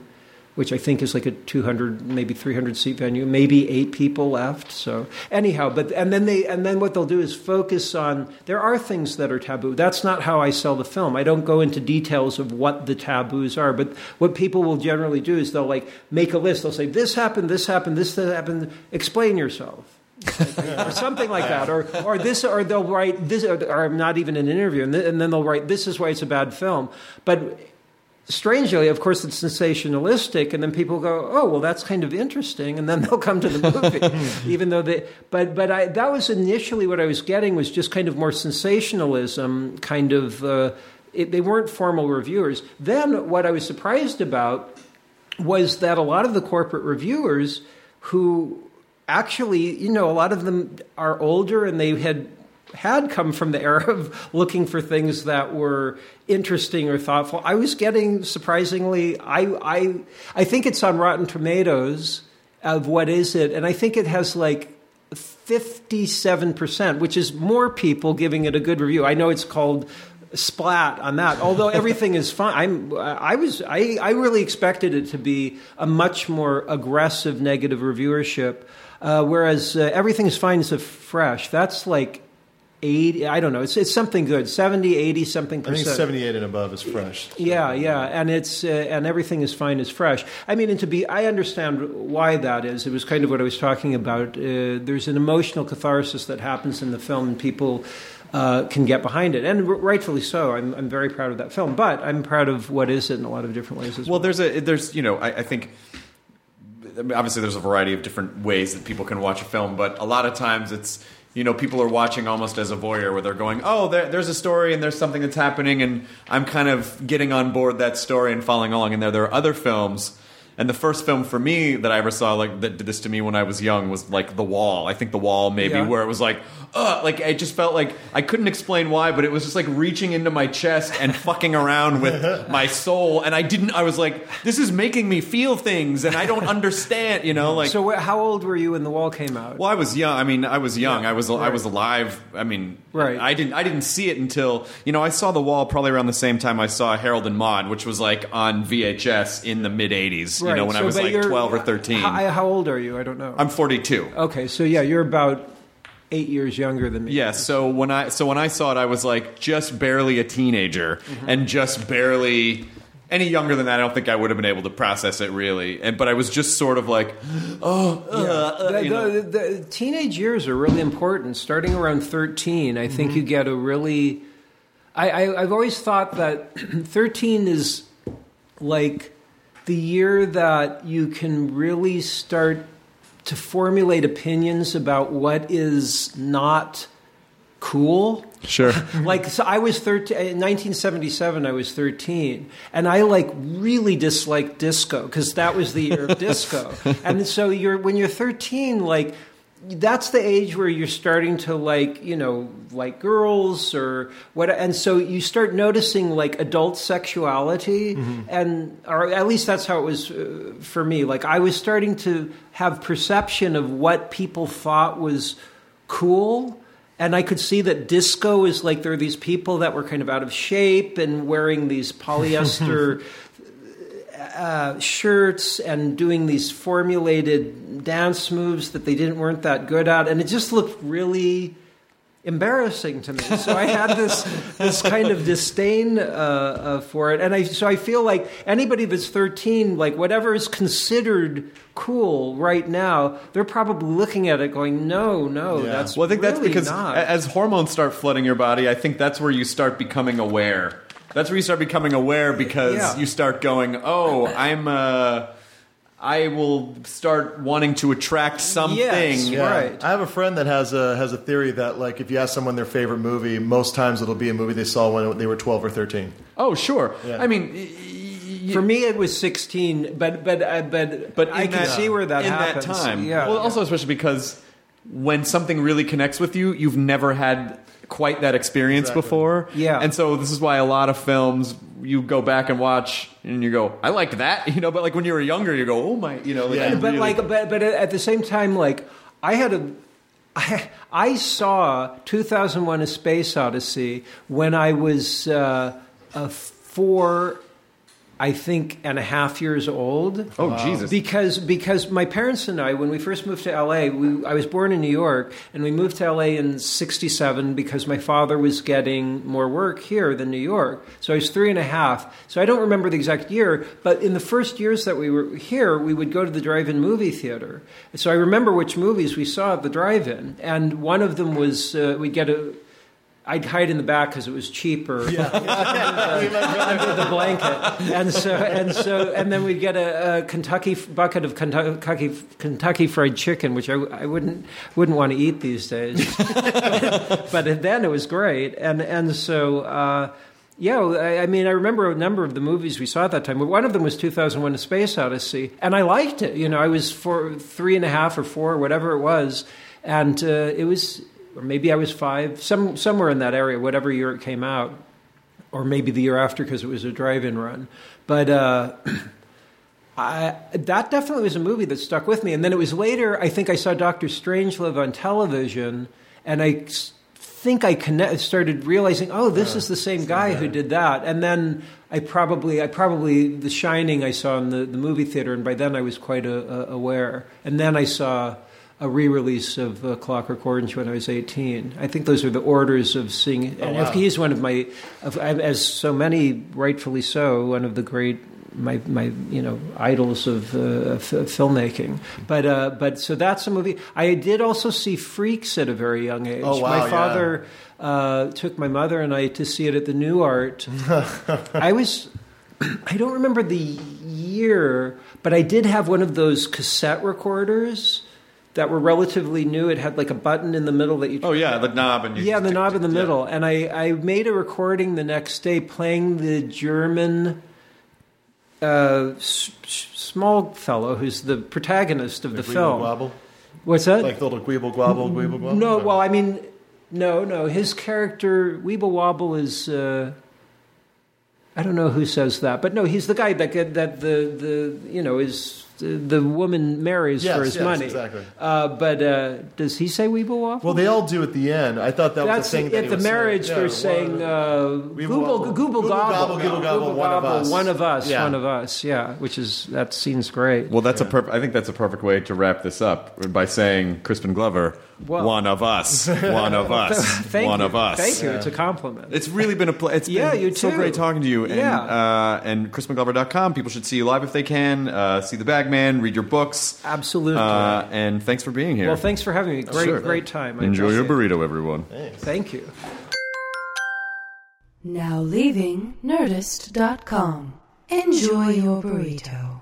which I think is like a 200, maybe 300 seat venue. Maybe eight people left. So anyhow, but and then they and then what they'll do is focus on. There are things that are taboo. That's not how I sell the film. I don't go into details of what the taboos are. But what people will generally do is they'll like make a list. They'll say this happened, this happened, this happened. Explain yourself. [laughs] or something like that, or or this, or they'll write this, or, or not even an interview, and, th- and then they'll write this is why it's a bad film. But strangely, of course, it's sensationalistic, and then people go, "Oh, well, that's kind of interesting," and then [laughs] they'll come to the movie, [laughs] even though they. But but I, that was initially what I was getting was just kind of more sensationalism, kind of. Uh, it, they weren't formal reviewers. Then what I was surprised about was that a lot of the corporate reviewers who actually, you know, a lot of them are older and they had had come from the era of looking for things that were interesting or thoughtful. I was getting surprisingly, I I I think it's on Rotten Tomatoes of what is it, and I think it has like. 57%, which is more people giving it a good review. I know it's called splat on that. Although everything is fine, I'm, I was, I, I really expected it to be a much more aggressive negative reviewership. Uh, whereas uh, everything is fine is a fresh. That's like 80, I don't know. It's, it's something good. 70, 80 something I think 78 and above is fresh. Yeah, yeah, and it's uh, and everything is fine as fresh. I mean, and to be, I understand why that is. It was kind of what I was talking about. Uh, there's an emotional catharsis that happens in the film, and people uh, can get behind it, and r- rightfully so. I'm, I'm very proud of that film, but I'm proud of what is it in a lot of different ways as well. Well, there's a there's you know I, I think I mean, obviously there's a variety of different ways that people can watch a film, but a lot of times it's you know people are watching almost as a voyeur where they're going, oh, there, there's a story and there's something that's happening, and I'm kind of getting on board that story and following along. And there there are other films. And the first film for me that I ever saw, like that did this to me when I was young, was like The Wall. I think The Wall, maybe, Yeah. where it was like, uh, like I just felt like I couldn't explain why, but it was just like reaching into my chest and fucking around with [laughs] my soul, and I didn't. I was like, this is making me feel things, and I don't [laughs] understand, you know, like. so, wh- how old were you when The Wall came out? well, I was young. I mean, I was young. Yeah, I was I was alive. I mean, Right. I didn't I didn't see it until you know I saw The Wall probably around the same time I saw Harold and Maude, which was like on VHS in the mid '80s. You know, when I so- was but like 12 or 13. How, how old are you? I don't know. I'm 42. okay, so yeah, you're about eight years younger than me. Yeah, so when I so when I saw it, I was like just barely a teenager, Mm-hmm. and just barely any younger than that. I don't think I would have been able to process it really. And but I was just sort of like, [gasps] oh, uh, uh, The, you know. the, the teenage years are really important. Starting around 13, I think you get a really. I, I, I've always thought that [clears throat] 13 is like the year that you can really start to formulate opinions about what is not cool. sure. [laughs] like so i was 13 in 1977 i was 13 and i like really disliked disco because that was the year of disco [laughs] and so you're when you're 13 like that's the age where you're starting to like you know like girls or what and so you start noticing like adult sexuality and or at least that's how it was uh, for me. Like i was starting to have perception of what people thought was cool and I could see that disco is like there are these people that were kind of out of shape and wearing these [laughs] polyester uh, shirts and doing these formulated dance moves that they didn't weren't that good at, and it just looked really embarrassing to me. So I had this [laughs] this kind of disdain uh, uh, for it, and I so I feel like anybody that's thirteen, like whatever is considered cool right now, they're probably looking at it going, no, no, Yeah. that's Well, I think that's because not. as hormones start flooding your body, I think that's where you start becoming aware. That's where you start becoming aware because Yeah. you start going, "Oh, I'm uh I will start wanting to attract something." Yes, Yeah. Right. I have a friend that has a has a theory that like if you ask someone their favorite movie, most times it'll be a movie they saw when they were 12 or 13. Oh, sure. Yeah. I mean, y- y- For me, it was sixteen, but but uh, but but I in can that- see where that in happens. that time. Yeah. Well, also especially because when something really connects with you, you've never had quite that experience Exactly. before. Yeah. And so this is why a lot of films you go back and watch and you go, I liked that, [laughs] you know. But like when you were younger, you go, oh my, you know. Like, Yeah. But really- like but but at the same time like i had a I, [laughs] I saw 2001 a space odyssey when i was uh, uh, four i think and a half years old Oh, Jesus. because because my parents and I, when we first moved to LA, we, I was born in New York, and we moved to LA in '67 because my father was getting more work here than New York. So I was three and a half. So I don't remember the exact year, but in the first years that we were here, we would go to the drive-in movie theater. So I remember which movies we saw at the drive-in, and one of them was uh, we'd get a. I'd hide in the back because it was cheaper Yeah. [laughs] under the blanket, and so and so, and then we'd get a, a Kentucky bucket of Kentucky Kentucky Fried Chicken, which I, I wouldn't wouldn't want to eat these days, [laughs] but then it was great, and and so. Uh, Yeah, I, I mean, I remember a number of the movies we saw at that time. One of them was 2001: A Space Odyssey, and I liked it. You know, I was four, three and a half or four, whatever it was, and uh, it was, or maybe I was five, some somewhere in that area, whatever year it came out, or maybe the year after because it was a drive-in run. But uh, [clears throat] I, that definitely was a movie that stuck with me. And then it was later, I think I saw Doctor Strangelove on television, and I think I connect, started realizing, oh, this is the same guy who did that. And then I probably, I probably, The Shining I saw in the, the movie theater, and by then I was quite a, a, aware. And then I saw a re-release of uh, Clockwork Orange when I was 18. I think those are the orders of seeing. and if he's one of my, of, as so many rightfully so, one of the great my my you know idols of uh, f- filmmaking. But uh, but so that's a movie. I did also see Freaks at a very young age. Oh, wow, my yeah. father uh, took my mother and I to see it at the Nuart. [laughs] I was. I don't remember the year, but I did have one of those cassette recorders that were relatively new. It had like a button in the middle that you. Oh yeah, the knob and you Yeah, the knob in the middle. And I, I made a recording the next day playing the German uh, s- small fellow who's the protagonist of the Gweeble film. Gwabble? What's that? Like the little Gweeble Gwabble, Gweeble Gwabble? no, well, I mean, no, no. His character, Weeble Wobble, is. Uh, I don't know who says that, but no, he's the guy that that the the you know is the, the woman marries Yes, for his yes, money. exactly. Uh, but uh, does he say Weeble Wobble? Well, they all do at the end. I thought that That's was the thing at that he the was marriage. saying. they're Yeah, saying one- uh, We Google, will- Google, Google gobble, gobble, Google gobble, one of us. one of us, Yeah. one of us. Yeah, which is that scene's great. Well, that's a perfect. I think that's a perfect way to wrap this up by saying Crispin Glover, Well- one of us, [laughs] one of us, Thank one you. of us. Thank you. It's a compliment. It's really been a pl- it's Yeah, been you so too. great talking to you. And, Yeah. uh, and CrispinGlover.com. People should see you live if they can. Uh, see the Bagman, read your books. Absolutely. Uh, and thanks for being here. well, thanks for having me. Great, Sure. great time. I Enjoy your appreciate burrito, everyone. it. Thank you. Now leaving Nerdist.com. Enjoy your burrito.